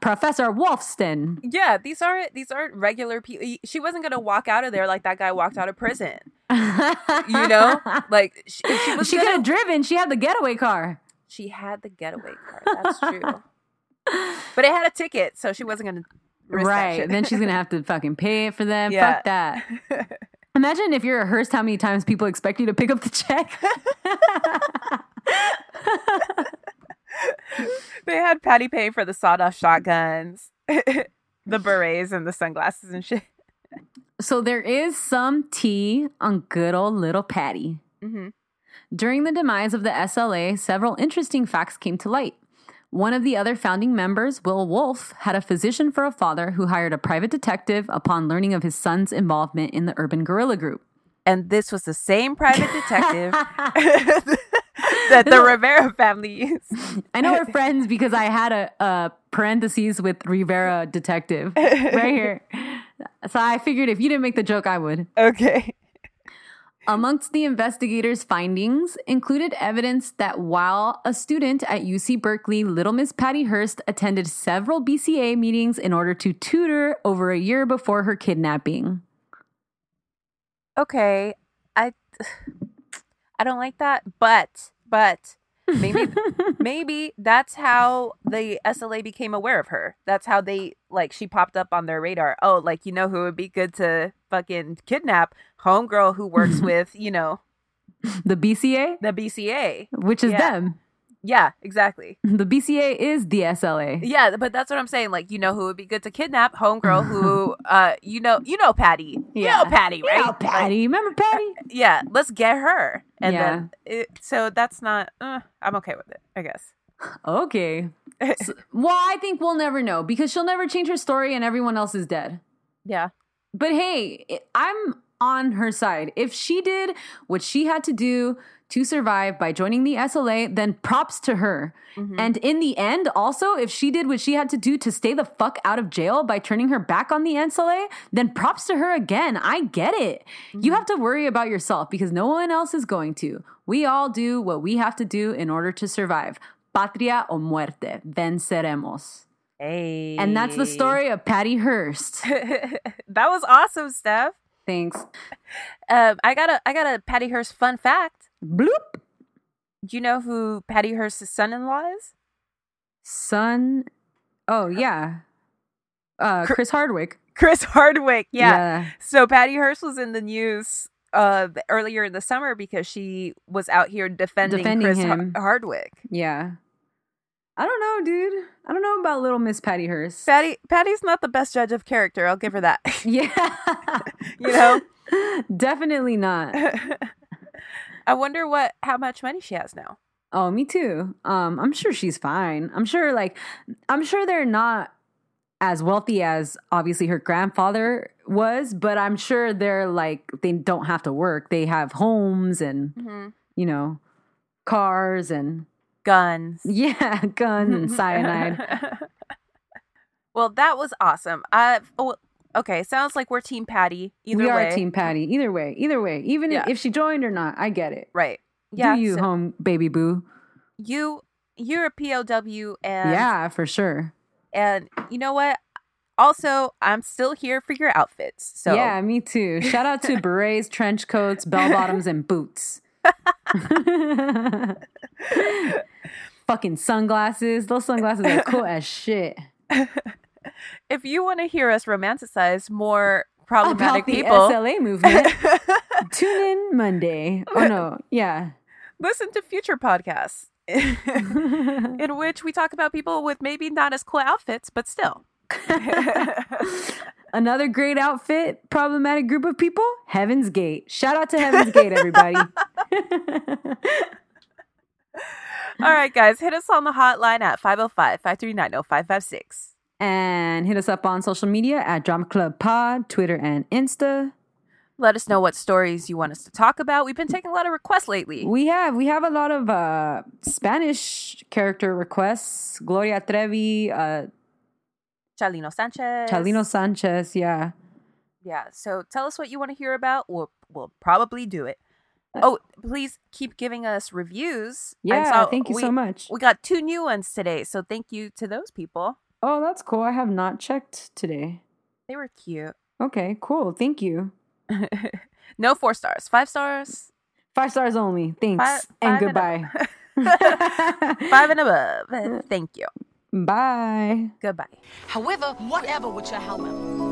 Professor Wolfston. Yeah, these aren't these aren't regular people. She wasn't gonna walk out of there like that guy walked out of prison. You know, like she, she was. she could have driven. She had the getaway car. She had the getaway car. That's true. but it had a ticket, so she wasn't gonna. right. Then she's gonna have to fucking pay it for them. Yeah. Fuck that. Imagine if you're a Hearst, how many times people expect you to pick up the check? they had Patty pay for the sawed-off shotguns, the berets, and the sunglasses and shit. so there is some tea on good old little Patty. hmm During the demise of the SLA, several interesting facts came to light. One of the other founding members, Will Wolfe, had a physician for a father who hired a private detective upon learning of his son's involvement in the urban guerrilla group. And this was the same private detective that the Rivera family used. I know we're friends because I had a, a parentheses with Rivera detective right here. So I figured if you didn't make the joke, I would. Okay. Amongst the investigators' findings included evidence that while a student at UC Berkeley, Little Miss Patty Hearst attended several BCA meetings in order to tutor over a year before her kidnapping. Okay. I I don't like that, but but maybe maybe that's how the SLA became aware of her. That's how they like she popped up on their radar. Oh, like you know who would be good to fucking kidnap homegirl who works with, you know, The BCA, the BCA. which is Yeah. them. Yeah, exactly. The BCA is the SLA. Yeah, but that's what I'm saying. Like, you know who would be good to kidnap? Homegirl who uh you know you know Patty. You Yeah. know Patty, You right? know Patty. Remember Patty? Yeah, let's get her. And Yeah. then it, so that's not uh, I'm okay with it, I guess. Okay. S- well, I think we'll never know because she'll never change her story and everyone else is dead. yeah. But hey, I'm on her side. If she did what she had to do to survive by joining the SLA, then props to her. Mm-hmm. And in the end, also, if she did what she had to do to stay the fuck out of jail by turning her back on the SLA, then props to her again. I get it. Mm-hmm. You have to worry about yourself because no one else is going to. We all do what we have to do in order to survive. Patria o muerte. Venceremos. Hey. And that's the story of Patty Hearst. that was awesome, Stef. Thanks. Um, I got a I got a Patty Hearst fun fact. Bloop. Do you know who Patty Hearst's son-in-law is? Son. Oh yeah. Uh, Chris Hardwick. Chris Hardwick. Yeah. Yeah. So Patty Hearst was in the news uh earlier in the summer because she was out here defending, Defending Chris him. Hardwick. Yeah. I don't know, dude. I don't know about little Miss Patty Hearst. Patty Patty's not the best judge of character. I'll give her that. yeah. You know? Definitely not. I wonder what how much money she has now. Oh, me too. Um, I'm sure she's fine. I'm sure, like, I'm sure they're not as wealthy as obviously her grandfather was, but I'm sure they're like they don't have to work. They have homes and Mm-hmm. you know cars and Guns. yeah, guns and cyanide. well, that was awesome. Uh, I oh, okay. Sounds like we're Team Patty. Either we way, are Team Patty. Either way, either way, even Yeah. if she joined or not, I get it. right? Yeah, Do you, so home baby boo? you you're a POW, and yeah, for sure. and you know what? Also, I'm still here for your outfits. So Yeah, me too. Shout out to berets, trench coats, bell bottoms, and boots. Fucking sunglasses. Those sunglasses are cool as shit. if you want to hear us romanticize more About problematic the people, SLA movement. Tune in Monday. Oh no, yeah. listen to future podcasts in which we talk about people with maybe not as cool outfits, but still. Another great outfit, problematic group of people, Heaven's Gate. Shout out to Heaven's Gate, everybody. All right, guys, hit us on the hotline at 505 539 0556. and hit us up on social media at Drama Club Pod, Twitter and Insta. Let us know what stories you want us to talk about. We've been taking a lot of requests lately. We have we have a lot of uh, Spanish character requests. Gloria Trevi, uh, Chalino Sanchez. Chalino Sanchez, yeah. Yeah, so tell us what you want to hear about. We'll, we'll probably do it. Oh, please keep giving us reviews. Yeah, saw thank you we, so much. We got two new ones today, so thank you to those people. Oh, that's cool. I have not checked today. They were cute. Okay, cool. Thank you. no four stars, five stars, Five stars only. Thanks. Five- and five and goodbye. five and above. Thank you. Bye. Goodbye. However, whatever with your helmet.